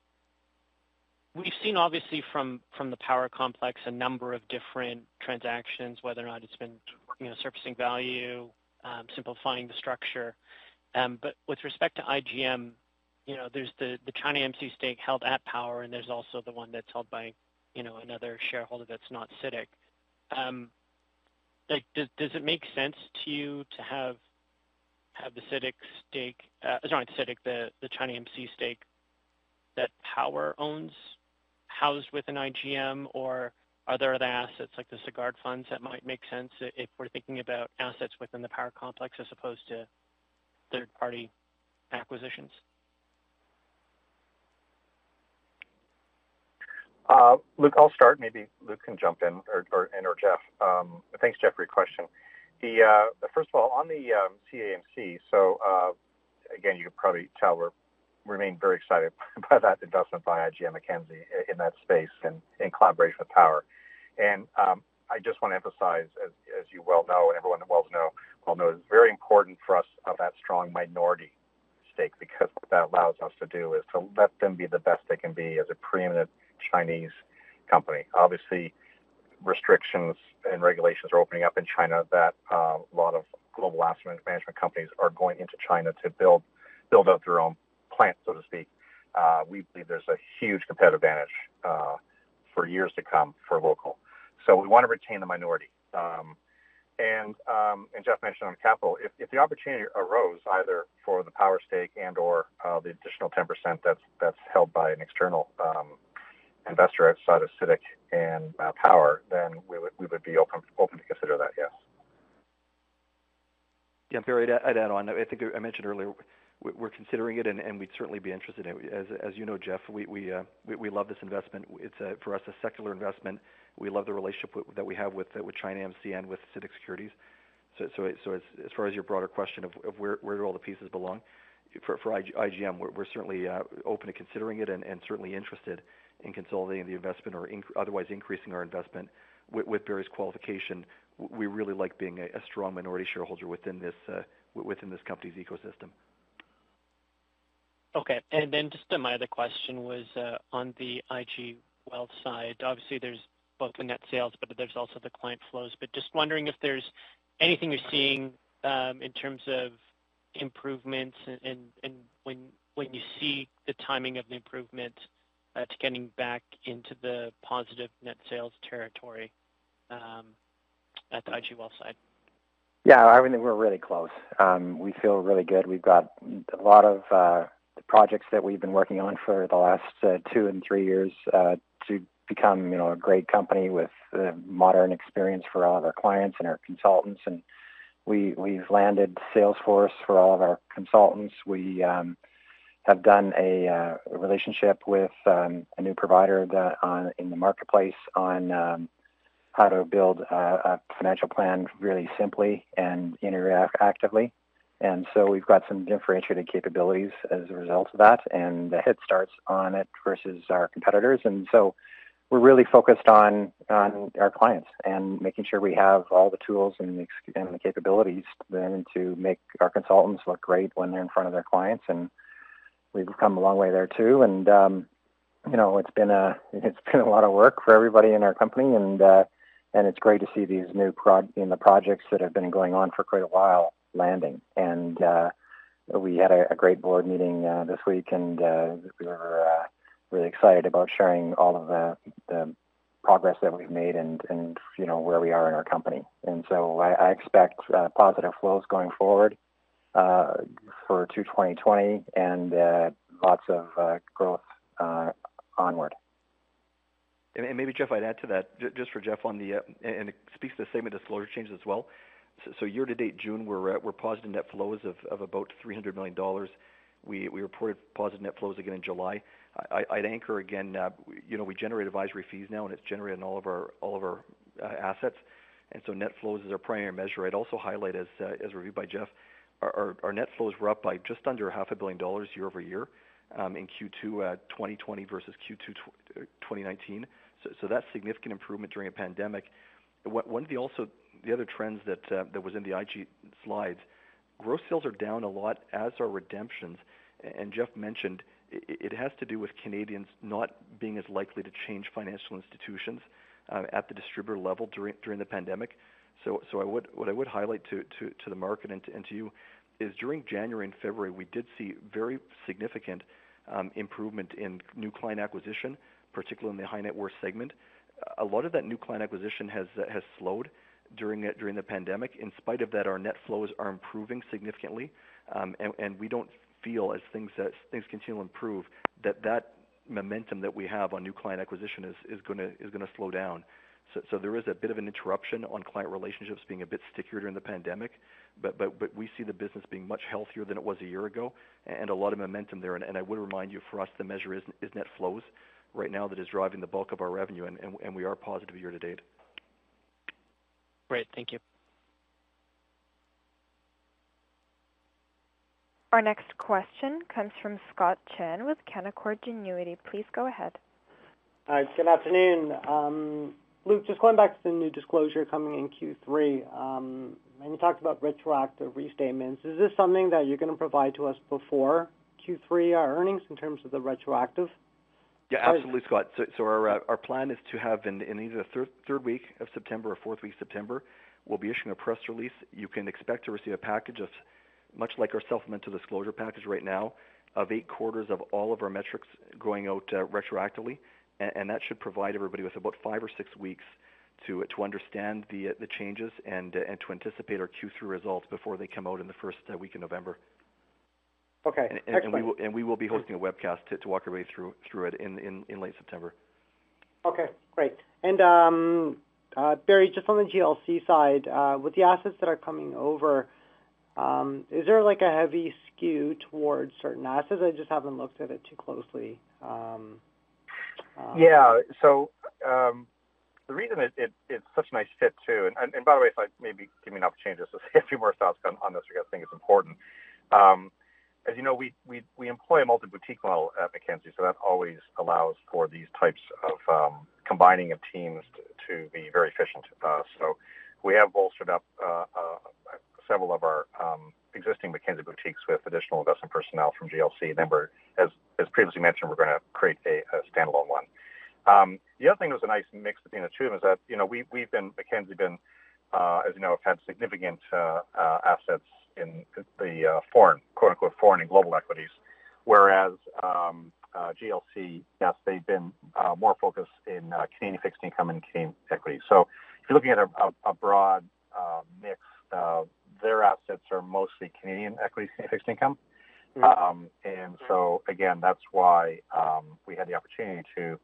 we've seen obviously from, the power complex a number of different transactions, whether or not it's been you know surfacing value, um, simplifying the structure. Um, but with respect to IGM, you know, there's the, the China AMC stake held at Power, and there's also the one that's held by, you know, another shareholder that's not CITIC. Like, does, does it make sense to you to have have the CITIC stake, uh, sorry, CITIC, the, the China AMC stake that Power owns housed within IGM, or are there other assets like the Sagard funds that might make sense if we're thinking about assets within the power complex as opposed to third-party acquisitions? Uh, Luke, I'll start. Maybe Luke can jump in, or, or and or Jeff. Um, thanks, Jeff, for your question. The uh, first of all, on the um, CAMC. So uh, again, you can probably tell we're remain very excited *laughs* by that investment by IGM Mackenzie in that space and in collaboration with Power. And um, I just want to emphasize, as, as you well know, and everyone well know, well knows, it's very important for us of that strong minority stake because what that allows us to do is to let them be the best they can be as a preeminent Chinese company. Obviously, restrictions and regulations are opening up in China that uh, a lot of global asset management companies are going into China to build build out their own plant, so to speak. Uh, we believe there's a huge competitive advantage uh, for years to come for local. So we want to retain the minority. Um, and um, and Jeff mentioned on capital, if, if the opportunity arose either for the power stake and or uh, the additional 10% that's that's held by an external um, investor outside of CITIC and uh, Power, then we would we would be open open to consider that. Yes. Yeah, Barry, I'd, I'd add on. I think I mentioned earlier we're considering it, and, and we'd certainly be interested in it. As, as you know, Jeff, we we, uh, we, we love this investment. It's a, for us a secular investment. We love the relationship with, that we have with with China AMC and with CITIC Securities. So so so as, as far as your broader question of, of where where do all the pieces belong, for for IGM, we're, we're certainly uh, open to considering it and, and certainly interested in consolidating the investment or inc- otherwise increasing our investment with, with Barry's qualification. We really like being a, a strong minority shareholder within this uh, within this company's ecosystem. Okay, and then just uh, my other question was uh, on the IG Wealth side. Obviously, there's both the net sales, but there's also the client flows. But just wondering if there's anything you're seeing um, in terms of improvements and, and, and when when you see the timing of the improvement Uh, to getting back into the positive net sales territory. Um, at the IG Wealth side? Yeah, I think we're really close. Um, we feel really good. We've got a lot of uh, the projects that we've been working on for the last uh, two and three years to become, you know, a great company with a modern experience for all of our clients and our consultants. And we've landed Salesforce for all of our consultants. We um, have done a uh, relationship with um, a new provider that uh, in the marketplace on um, how to build a financial plan really simply and interactively. And so we've got some differentiated capabilities as a result of that and the head starts on it versus our competitors. And so we're really focused on our clients and making sure we have all the tools and the capabilities then to make our consultants look great when they're in front of their clients. And we've come a long way there too. And um, you know, it's been a *laughs* it's been a lot of work for everybody in our company, and uh, and it's great to see these new prod in the projects that have been going on for quite a while landing. And uh, we had a great board meeting uh, this week, and we were really excited about sharing all of the the progress that we've made and you know, where we are in our company. And so I expect positive flows going forward for 2020 and uh, lots of uh, growth onward. And maybe, Jeff, I'd add to that, just for Jeff on the, and it speaks to the same disclosure changes as well. So year to date, June, we're we're positive net flows of of about 300 million dollars. We we reported positive net flows again in July. I'd anchor again, you know, we generate advisory fees now, and it's generated all of our all of our uh, assets. And so net flows is our primary measure. I'd also highlight, as as reviewed by Jeff, our net flows were up by just under 500 million dollars year-over-year um, in Q2 2020 versus Q2 2019. Uh, so that's significant improvement during a pandemic. One of the also, the other trends that uh, was in the IG slides, gross sales are down a lot, as are redemptions. And Jeff mentioned it has to do with Canadians not being as likely to change financial institutions uh, at the distributor level during the pandemic. So what I would highlight to the market and to you is during January and February, we did see very significant um, improvement in new client acquisition, particularly in the high net worth segment. A lot of that new client acquisition has slowed during the pandemic. In spite of that, our net flows are improving significantly. Um, and we don't feel as things continue to improve, that that momentum that we have on new client acquisition is gonna slow down. So there is a bit of an interruption on client relationships being a bit stickier during the pandemic, but but, but we see the business being much healthier than it was a year ago, and a lot of momentum there. And I would remind you, for us, the measure is is net flows right now that is driving the bulk of our revenue, and and we are positive year to date. Great. Thank you. Our next question comes from Scott Chan with Canaccord Genuity. Please go ahead. Hi, good afternoon. Um, Luke, just going back to the new disclosure coming in Q3, um, and you talked about retroactive restatements. Is this something that you're gonna provide to us before Q3 uh, earnings in terms of the retroactive? Yeah, absolutely, Scott. So our uh, our plan is to have in either the third week of September or fourth week of September, we'll be issuing a press release. You can expect to receive a package of, much like our supplemental disclosure package right now, of eight quarters of all of our metrics going out uh, retroactively. And that should provide everybody with about five or six weeks to to understand the uh, the changes and uh, and to anticipate our Q3 results before they come out in the first uh, week in November. Okay, and We will be hosting a webcast to walk everybody through through it in late September. Okay, great. And, um, Barry, just on the GLC side, with the assets that are coming over, um, is there like a heavy skew towards certain assets? I just haven't looked at it too closely. Um, Yeah. So, um, the reason it it's such a nice fit, too, and and, by the way, if I maybe give me an opportunity just to say *laughs* a few more thoughts on on this, because I think it's important. Um, As you know, we we, we employ a multi-boutique model at Mackenzie, so that always allows for these types of combining of teams to to be very efficient. Uh, So we have bolstered up several of our um, existing Mackenzie boutiques with additional investment personnel from GLC. Then we're, as as previously mentioned, we're gonna create a standalone one. Um, the other thing that was a nice mix between the two is that, you know, we, we've been, Mackenzie been, uh, as you know, have had significant uh, uh, assets in the foreign, quote, unquote, "foreign and global equities." Whereas, um, GLC, yes, they've been more focused in Canadian fixed income and Canadian equities. So if you're looking at a, a, a broad uh, mix, uh, their assets are mostly Canadian equity fixed income. Mm-hmm. Um, and so, again, that's why um, we had the opportunity to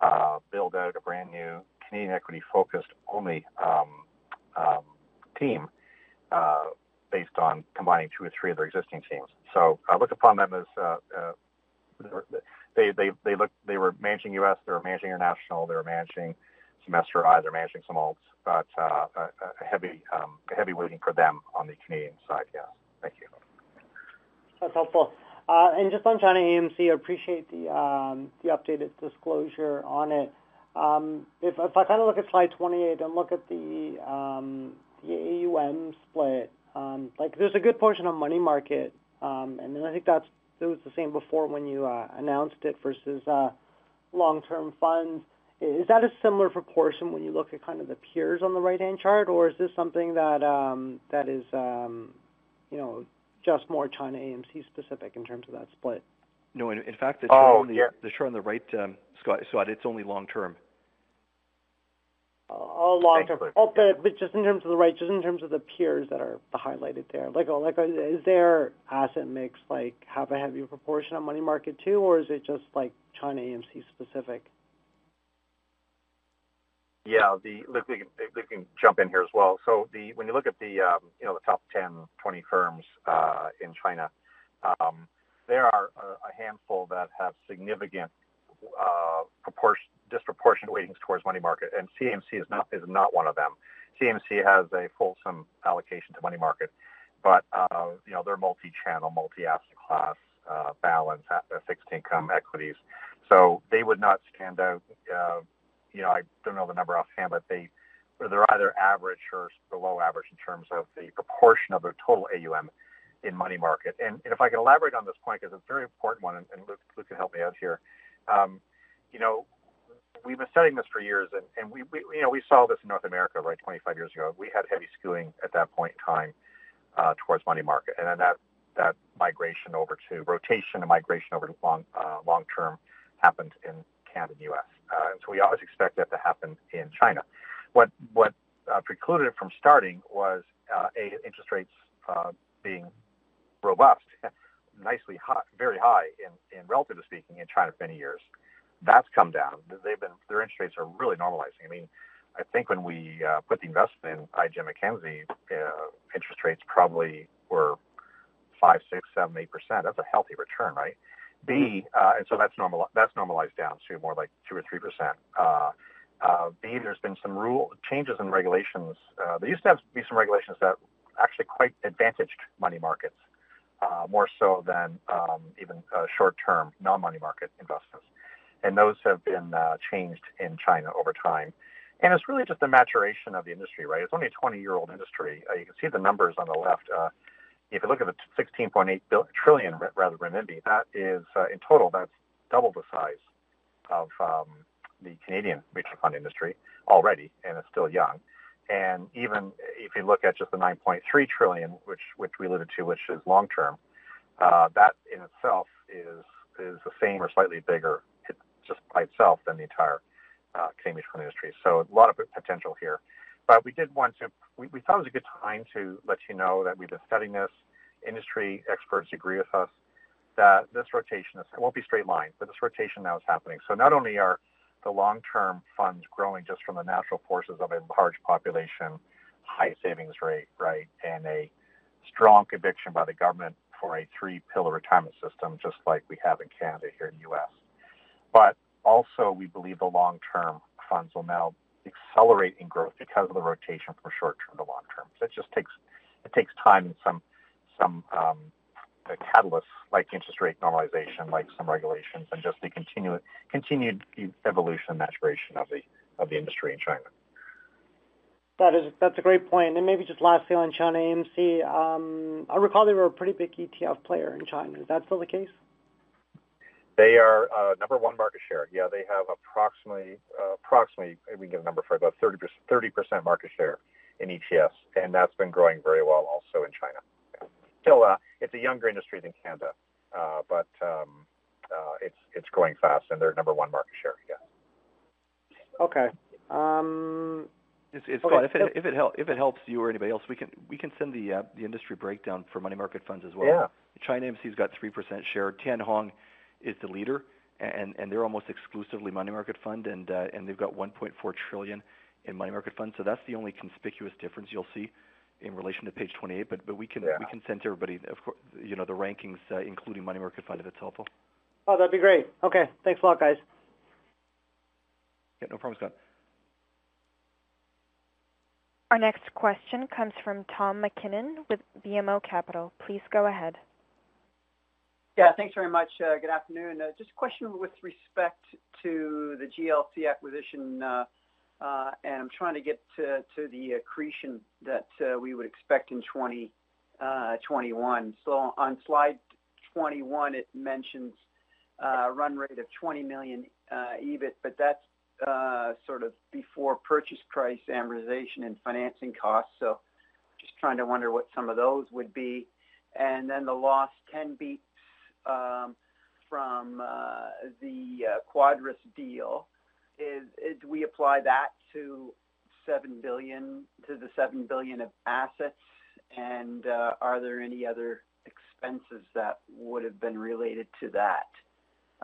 uh, build out a brand new Canadian equity focused only um, um, team uh, based on combining two or three of their existing teams. So I look upon them as uh, uh, they they they look they were managing U.S. They were managing international. They were managing some SRI. They're managing some alts, but uh, a, a heavy um, a heavy weighting for them on the Canadian side. Yes, thank you. That's helpful. Uh, and just on China AMC, I appreciate the um, the updated disclosure on it. Um, if, if I kind of look at slide 28 and look at the um, the AUM split, um, like there's a good portion of money market, um, and then I think that's it was the same before when you uh, announced it versus uh, long-term funds. Is that a similar proportion when you look at kind of the peers on the right-hand chart, or is this something that um, that is um, you know just more China AMC specific in terms of that split? No, in, in fact, the chart, oh, on the, yeah. the chart on the right, um, Scott, Scott, it's only long term. Oh, long term. Oh, but, but just in terms of the right, just in terms of the peers that are highlighted there, like, oh, like, is their asset mix like have a heavier proportion of money market too, or is it just like China AMC specific? Yeah, the look, we can, jump in here as well. So the when you look at the um, you know the top 10, 20 firms uh, in China, um, there are a, handful that have significant uh, proportion, disproportionate weightings towards money market, and CMC is not is not one of them. CMC has a fulsome allocation to money market, but uh, you know they're multi-channel, multi-asset class, uh, balance, uh, fixed income, equities. So they would not stand out. You know, I don't know the number offhand, but they they're either average or below average in terms of the proportion of their total AUM in money market. And, and if I can elaborate on this point, because it's a very important one, and, and Luke, Luke can help me out here. Um, you know, we've been studying this for years, and, and we, we, you know, we saw this in North America, right, 25 years ago. We had heavy skewing at that point in time uh, towards money market, and then that that migration over to rotation and migration over to long uh, long term happened in Canada and U.S. Uh, so we always expect that to happen in China. What what uh, precluded it from starting was uh, a interest rates uh, being robust, *laughs* nicely high, very high in, in relatively speaking in China for many years that's come down. They've been their interest rates are really normalizing. I mean, I think when we uh, put the investment in IGM Mackenzie, uh, interest rates probably were five, six, seven, eight percent. That's a healthy return, right? B, uh, and so that's normal. That's normalized down to more like two or three percent. Uh, uh, B, there's been some rule changes in regulations. Uh, there used to have be some regulations that actually quite advantaged money markets uh, more so than um, even uh, short-term non-money market investments and those have been uh, changed in China over time. And it's really just the maturation of the industry, right? It's only a 20-year-old industry. Uh, you can see the numbers on the left. Uh, if you look at the 16.8 trillion rather renminbi, that is uh, in total that's double the size of um, the Canadian mutual fund industry already, and it's still young. And even if you look at just the 9.3 trillion, which which we alluded to, which is long term, uh, that in itself is is the same or slightly bigger just by itself than the entire uh, Canadian mutual fund industry. So a lot of potential here. But we did want to, we, we thought it was a good time to let you know that we've been studying this. Industry experts agree with us that this rotation is, it won't be straight line, but this rotation now is happening. So not only are the long-term funds growing just from the natural forces of a large population, high savings rate, right, and a strong conviction by the government for a three-pillar retirement system, just like we have in Canada here in the U.S. But also, we believe the long-term funds will now accelerate in growth because of the rotation from short-term to long-term. So it just takes it takes time and some some um, catalysts like interest rate normalization, like some regulations, and just the continued continued evolution and maturation of the of the industry in China. That is that's a great point. And maybe just lastly on China AMC, um, I recall they were a pretty big ETF player in China. Is that still the case? They are uh, number one market share. Yeah, they have approximately uh, approximately we can get a number for about 30 percent market share in ETFs, and that's been growing very well also in China. Still, uh, it's a younger industry than Canada, uh, but um, uh, it's it's growing fast, and they're number one market share. Yeah. Okay. Um, It's, it's okay. If it if it, help, if it helps you or anybody else, we can we can send the uh, the industry breakdown for money market funds as well. Yeah. China AMC's got three percent share. Tianhong is the leader, and and they're almost exclusively money market fund, and uh, and they've got 1.4 trillion in money market funds. So that's the only conspicuous difference you'll see in relation to page 28. But but we can yeah. we can send to everybody, of course, you know, the rankings uh, including money market fund if it's helpful. Oh, that'd be great. Okay, thanks a lot, guys. Yeah, no problem, Scott. Our next question comes from Tom McKinnon with BMO Capital. Please go ahead. Yeah, thanks very much. Uh, good afternoon. Uh, just a question with respect to the GLC acquisition, uh, and I'm trying to get to, the accretion that we would expect in 2021. Uh, so on slide 21, it mentions uh, run rate of 20 million EBIT, but that's sort of before purchase price amortization and financing costs. So just trying to wonder what some of those would be. And then the loss 10 beats um, from uh, the uh, Quadrus deal. Is, is we apply that to seven billion to the seven billion of assets, and uh, are there any other expenses that would have been related to that?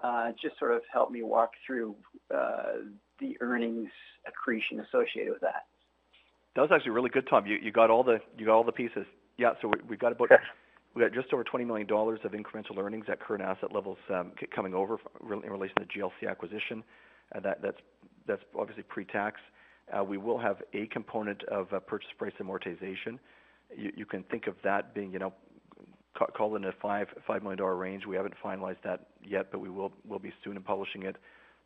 Uh, just sort of help me walk through uh, the earnings accretion associated with that. That was actually really good, Tom. You, you got all the you got all the pieces. Yeah, so we, we got about we got just over twenty million dollars of incremental earnings at current asset levels um, coming over in relation to the GLC acquisition. Uh, that that's obviously pre-tax. Uh, we will have a component of uh, purchase price amortization. You, can think of that being, you know, call it in a five five million dollar range. We haven't finalized that yet, but we will be soon in publishing it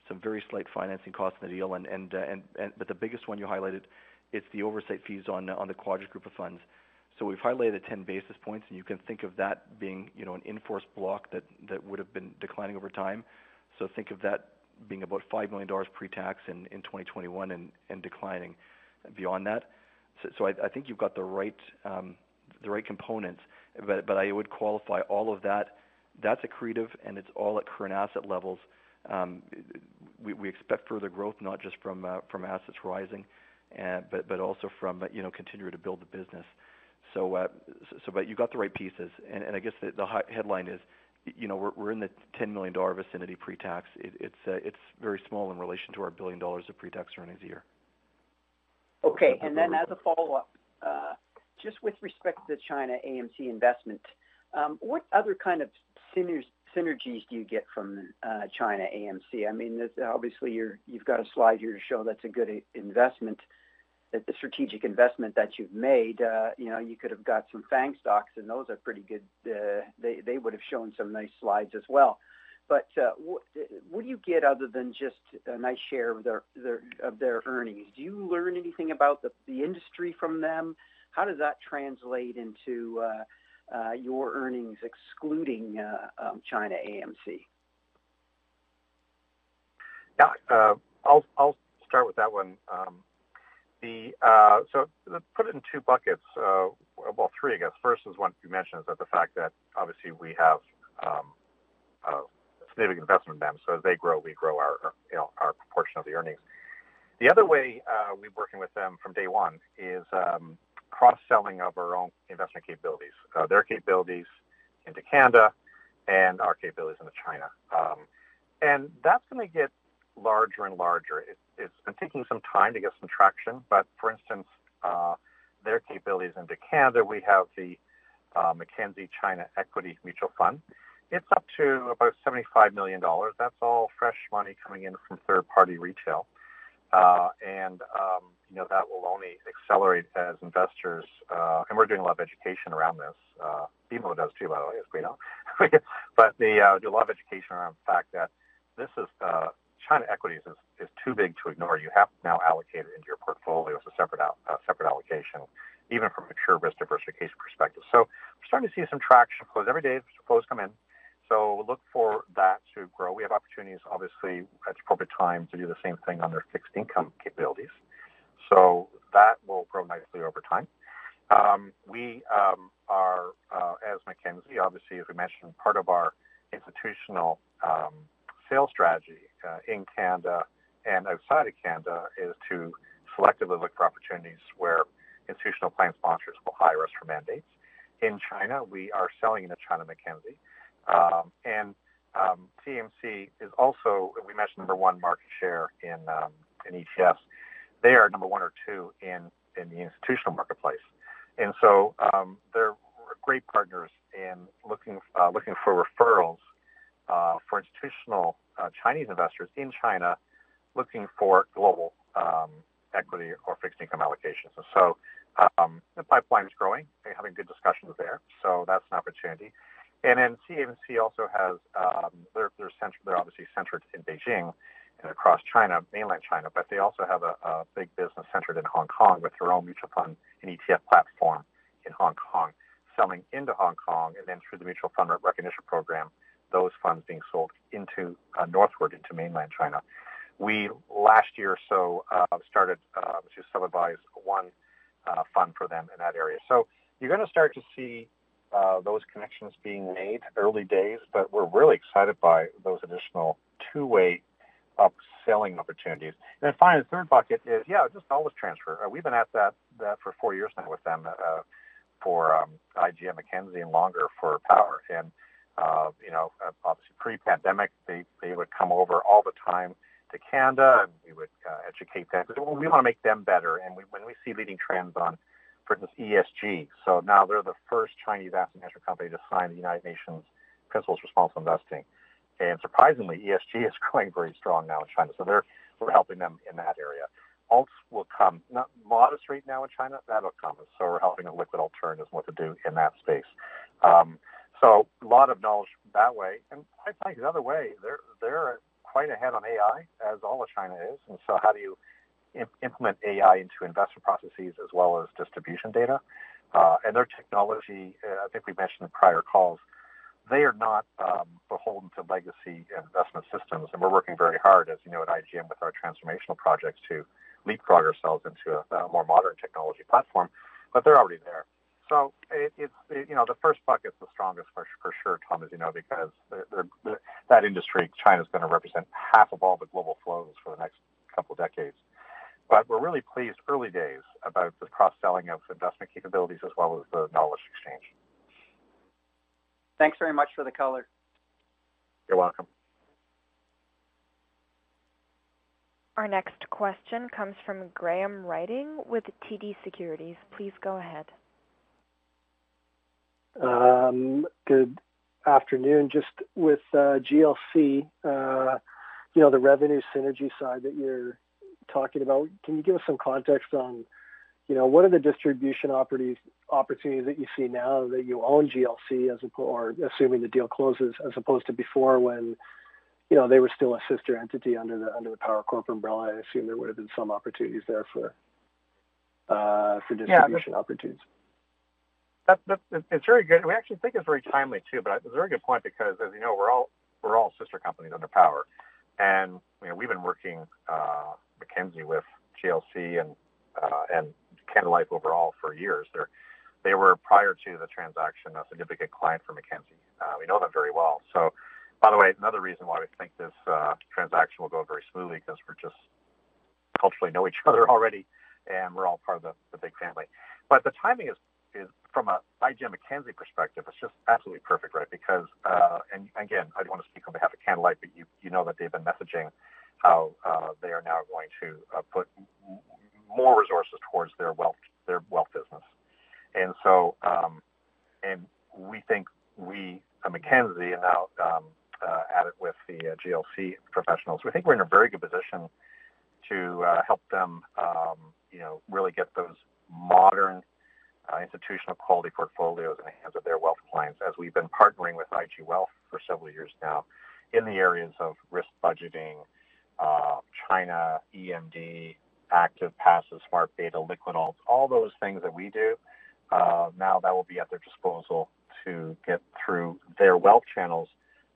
some very slight financing costs in the deal. But the biggest one you highlighted, it's the oversight fees on on the Quadrus group of funds. So we've highlighted 10 basis points, and you can think of that being, you know, an in-force block that that would have been declining over time. So think of that being about $5 million pre-tax in, in 2021 and, and declining beyond that. So, so I, I think you've got the right um, the right components, but but I would qualify all of that. That's accretive, and it's all at current asset levels. Um, we expect further growth, not just from uh, assets rising, uh, but but also from, you know, continuing to build the business. So, so, but you got the right pieces. And I guess the headline is, you know, we're in the 10 million dollar vicinity pre-tax. It's it's very small in relation to our 1 billion dollars of pre-tax earnings a year. Okay. And then as a follow-up, just with respect to the China AMC investment, um, what other kind of synergies do you get from uh, China AMC? I mean, obviously you've got a slide here to show that's a good investment, that the strategic investment that you've made. Uh, you know, you could have got some FANG stocks, and those are pretty good. Uh, they would have shown some nice slides as well. But what do you get other than just a nice share of their of their earnings? Do you learn anything about the the industry from them? How does that translate into uh, your earnings excluding uh, um, China AMC? Yeah, uh, I'll start with that one. Um, so put it in two buckets. Uh, Well, three, I guess. First is one you mentioned, is that the fact that obviously we have um, a significant investment in them. So as they grow, we grow our, you know, our proportion of the earnings. The other way we're working with them from day one is um, cross-selling of our own investment capabilities, uh, their capabilities into Canada and our capabilities into China. Um, and that's going to get larger and larger. It, it's been taking some time to get some traction, but for instance, uh, their capabilities into Canada, we have the uh, Mackenzie China Equity Mutual Fund. It's up to about $75 million. That's all fresh money coming in from third-party retail. Uh, and um, you know that will only accelerate as investors. Uh, and we're doing a lot of education around this. Uh, BMO does too, by the way, as we know. *laughs* but they uh, do a lot of education around the fact that this is uh, China equities is, is too big to ignore. You have to now allocate it into your portfolio as a separate uh, separate allocation, even from a pure risk diversification perspective. So we're starting to see some traction. Flows every day. Flows come in. So look for that to grow. We have opportunities, obviously, at the appropriate time to do the same thing on their fixed income capabilities. So that will grow nicely over time. Um, we um, are, uh, as Mackenzie, obviously, as we mentioned, part of our institutional um, sales strategy uh, in Canada and outside of Canada is to selectively look for opportunities where institutional plan sponsors will hire us for mandates. In China, we are selling into China Mackenzie. Um, and um, CMC is also, we mentioned number one market share in, um, in ETFs. They are number one or two in, in the institutional marketplace. And so um, they're great partners in looking, uh, looking for referrals uh, for institutional uh, Chinese investors in China looking for global um, equity or fixed income allocations. And so um, the pipeline is growing. They're having good discussions there. So that's an opportunity. And then CMC also has, um, they're, they're, they're obviously centered in Beijing and across China, mainland China, but they also have a, a big business centered in Hong Kong with their own mutual fund and ETF platform in Hong Kong, selling into Hong Kong and then through the mutual fund recognition program, those funds being sold into uh, northward into mainland China. We last year or so uh, started uh, to sub-advise one uh, fund for them in that area. So you're going to start to see uh, those connections being made early days, but we're really excited by those additional two-way upselling opportunities. And then finally, the third bucket is, yeah, just knowledge transfer. Uh, we've been at that, that for four years now with them for um, IGM Mackenzie and longer for Power. And, uh, you know, uh, obviously pre-pandemic, they, they would come over all the time to Canada and we would uh, educate them. We want to make them better. And we, when we see leading trends on, for instance, ESG, so now they're the first Chinese asset management company to sign the United Nations Principles for Responsible Investing. And surprisingly, ESG is *laughs* growing very strong now in China. So they're, we're helping them in that area. Alts will come, not modest rate now in China, that'll come. So we're helping a liquid alternatives what to do in that space. Um, so a lot of knowledge that way. And I think the other way, they're, they're quite ahead on AI, as all of China is. And so how do you imp- implement AI into investment processes as well as distribution data? Uh, and their technology, uh, I think we mentioned in prior calls, they are not um, beholden to legacy investment systems. And we're working very hard, as you know, at IGM with our transformational projects to leapfrog ourselves into a, a more modern technology platform. But they're already there. So it, it's it, you know the first bucket's the strongest for, for sure, Tom, as you know, because they're, they're, that industry, China's going to represent half of all the global flows for the next couple of decades. But we're really pleased early days about the cross-selling of investment capabilities as well as the knowledge exchange. Thanks very much for the color. You're welcome. Our next question comes from Graham Ryding with TD Securities. Please go ahead. Um, good afternoon. Just with uh, GLC, uh, you know, the revenue synergy side that you're talking about, can you give us some context on, you know, what are the distribution opportunities opportunities that you see now that you own GLC as opposed, or assuming the deal closes, as opposed to before when, you know, they were still a sister entity under the under the Power Corp umbrella? I assume there would have been some opportunities there for uh, for distribution yeah, opportunities that, that, it's very good. We actually think it's very timely too, but it's a very good point because, as you know, we're all we're all sister companies under Power, and you know we've been working uh, Mackenzie with GLC and uh, and Canada Life overall for years. They're they were prior to the transaction a significant client for Mackenzie. Uh, we know them very well. So, by the way, another reason why we think this uh, transaction will go very smoothly because we're just culturally know each *laughs* other already, and we're all part of the, the big family. But the timing is is from a IGM Mackenzie perspective, it's just absolutely perfect, right? Because, uh, and again, I don't want to speak on behalf of Life, but you, you know that they've been messaging how uh, they are now going to uh, put more resources towards their wealth, their wealth business. And so, um, and we think we, uh, Mackenzie, and now um, uh, added with the uh, GLC professionals, we think we're in a very good position to uh, help them, um, you know, really get those modern uh, institutional quality portfolios in the hands of their wealth clients as we've been partnering with IG Wealth for several years now in the areas of risk budgeting, uh, China, EMD, active, passive, smart beta, liquid alts, all those things that we do. Uh, now that will be at their disposal to get through their wealth channels,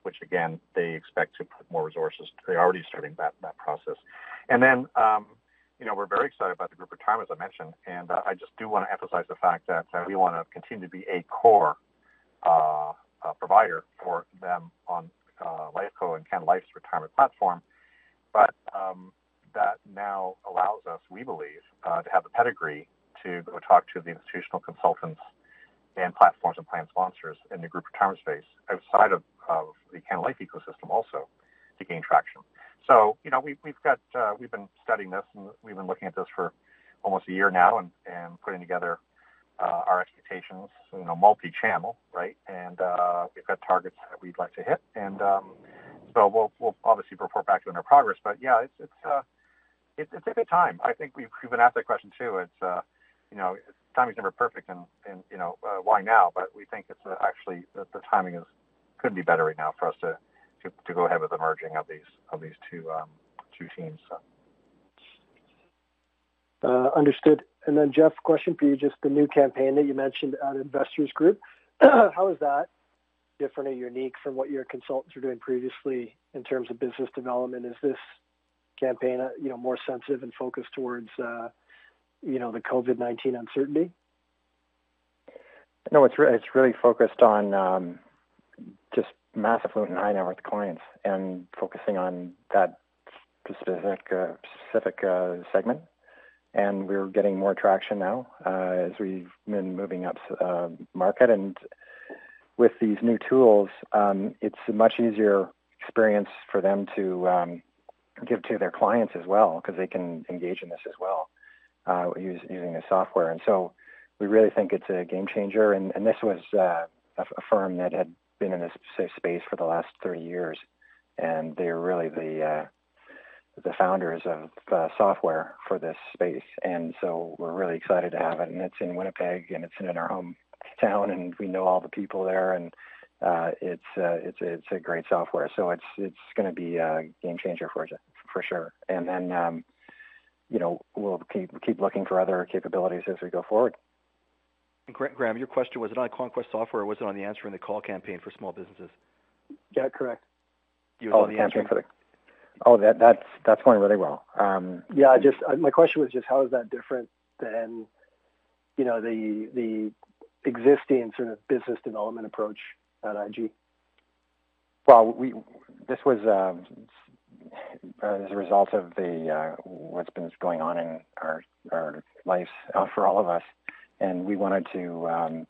which again, they expect to put more resources. They're already starting that, that process. And then um, you know, we're very excited about the group retirement, as I mentioned, and uh, I just do want to emphasize the fact that uh, we want to continue to be a core uh, uh provider for them on uh, Lifeco and Canada Life's retirement platform. But um, that now allows us, we believe, uh, to have the pedigree to go talk to the institutional consultants and platforms and plan sponsors in the group retirement space outside of, of the Canada Life ecosystem also to gain traction. So, you know, we, we've got, uh, we've been studying this and we've been looking at this for almost a year now and, and putting together uh, our expectations, you know, multi-channel, right? And uh, we've got targets that we'd like to hit. And um, so we'll, we'll obviously report back to on our progress. But yeah, it's, it's, uh, it's, it's a good time. I think we've, we've been asked that question too. It's, uh, you know, timing's never perfect and, and you know, uh, why now? But we think it's uh, actually, the, the timing is, couldn't be better right now for us to, to, to go ahead with the merging of these, of these two, um, two teams. So. Uh, understood. And then, Jeff, question for you: just the new campaign that you mentioned at Investors Group. *clears throat* how is that different or unique from what your consultants were doing previously in terms of business development? Is this campaign, uh, you know, more sensitive and focused towards, uh, you know, the COVID nineteen uncertainty? No, it's re- it's really focused on um, just mass affluent and high net worth clients, and focusing on that specific uh, specific uh, segment and we're getting more traction now uh, as we've been moving up uh, market. And with these new tools, um, it's a much easier experience for them to um, give to their clients as well because they can engage in this as well uh, use, using the software. And so we really think it's a game changer. And, and this was uh, a, a firm that had been in this space for the last 30 years, and they're really the uh, the founders of uh, software for this space, and so we're really excited to have it. And it's in Winnipeg, and it's in our hometown, and we know all the people there, and uh, it's uh, it's it's a great software. So it's it's going to be a game changer for for sure. And then um, you know we'll keep keep looking for other capabilities as we go forward. Graham, your question was it on Conquest Software, or was it on the Answering the Call campaign for small businesses? Yeah, correct. You oh, on the answering for the Oh, that that's that's going really well. Um, yeah, just uh, my question was just how is that different than you know the the existing sort of business development approach at IG? Well, we this was uh, as a result of the uh, what's been going on in our our lives uh, for all of us, and we wanted to um,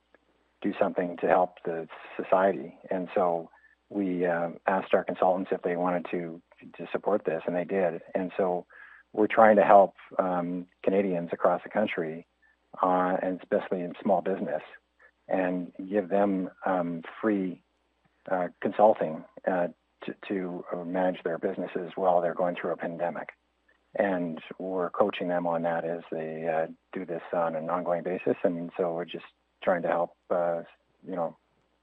do something to help the society, and so we uh, asked our consultants if they wanted to to support this, and they did. And so we're trying to help um, Canadians across the country, uh, and especially in small business, and give them um, free uh, consulting uh, to, to, manage their businesses while they're going through a pandemic. And we're coaching them on that as they uh, do this on an ongoing basis. And so we're just trying to help, uh, you know,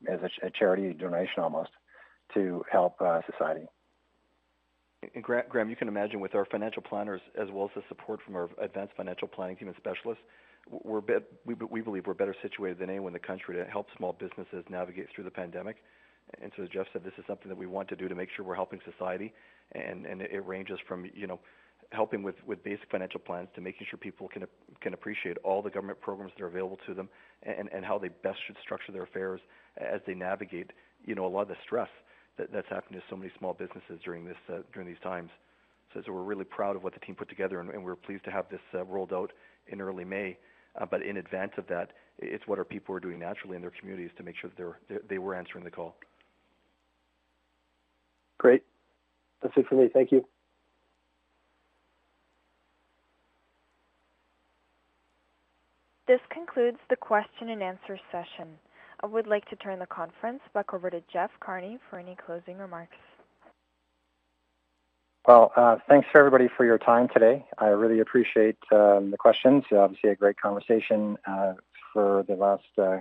as a, a, charity donation almost to help uh, society. And Graham, you can imagine with our financial planners as well as the support from our advanced financial planning team and specialists, we're be, we, we believe we're better situated than anyone in the country to help small businesses navigate through the pandemic. And so, as Jeff said, this is something that we want to do to make sure we're helping society, and and it ranges from you know helping with, with basic financial plans to making sure people can can appreciate all the government programs that are available to them and, and how they best should structure their affairs as they navigate you know a lot of the stress that, that's happening to so many small businesses during this uh, during these times. So, so, we're really proud of what the team put together, and, and we're pleased to have this uh, rolled out in early May. Uh, but in advance of that, it's what our people are doing naturally in their communities to make sure that they're, they're, they were answering the call. Great. That's it for me. Thank you. This concludes the question and answer session. I would like to turn the conference back over to Jeff Carney for any closing remarks. Well, uh, thanks for everybody for your time today. I really appreciate um, the questions. Obviously, a great conversation uh, for the last uh,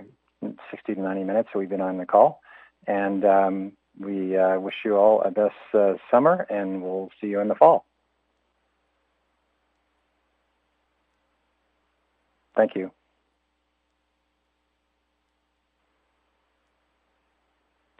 60 to 90 minutes that we've been on the call. And um, we uh, wish you all a best uh, summer, and we'll see you in the fall. Thank you.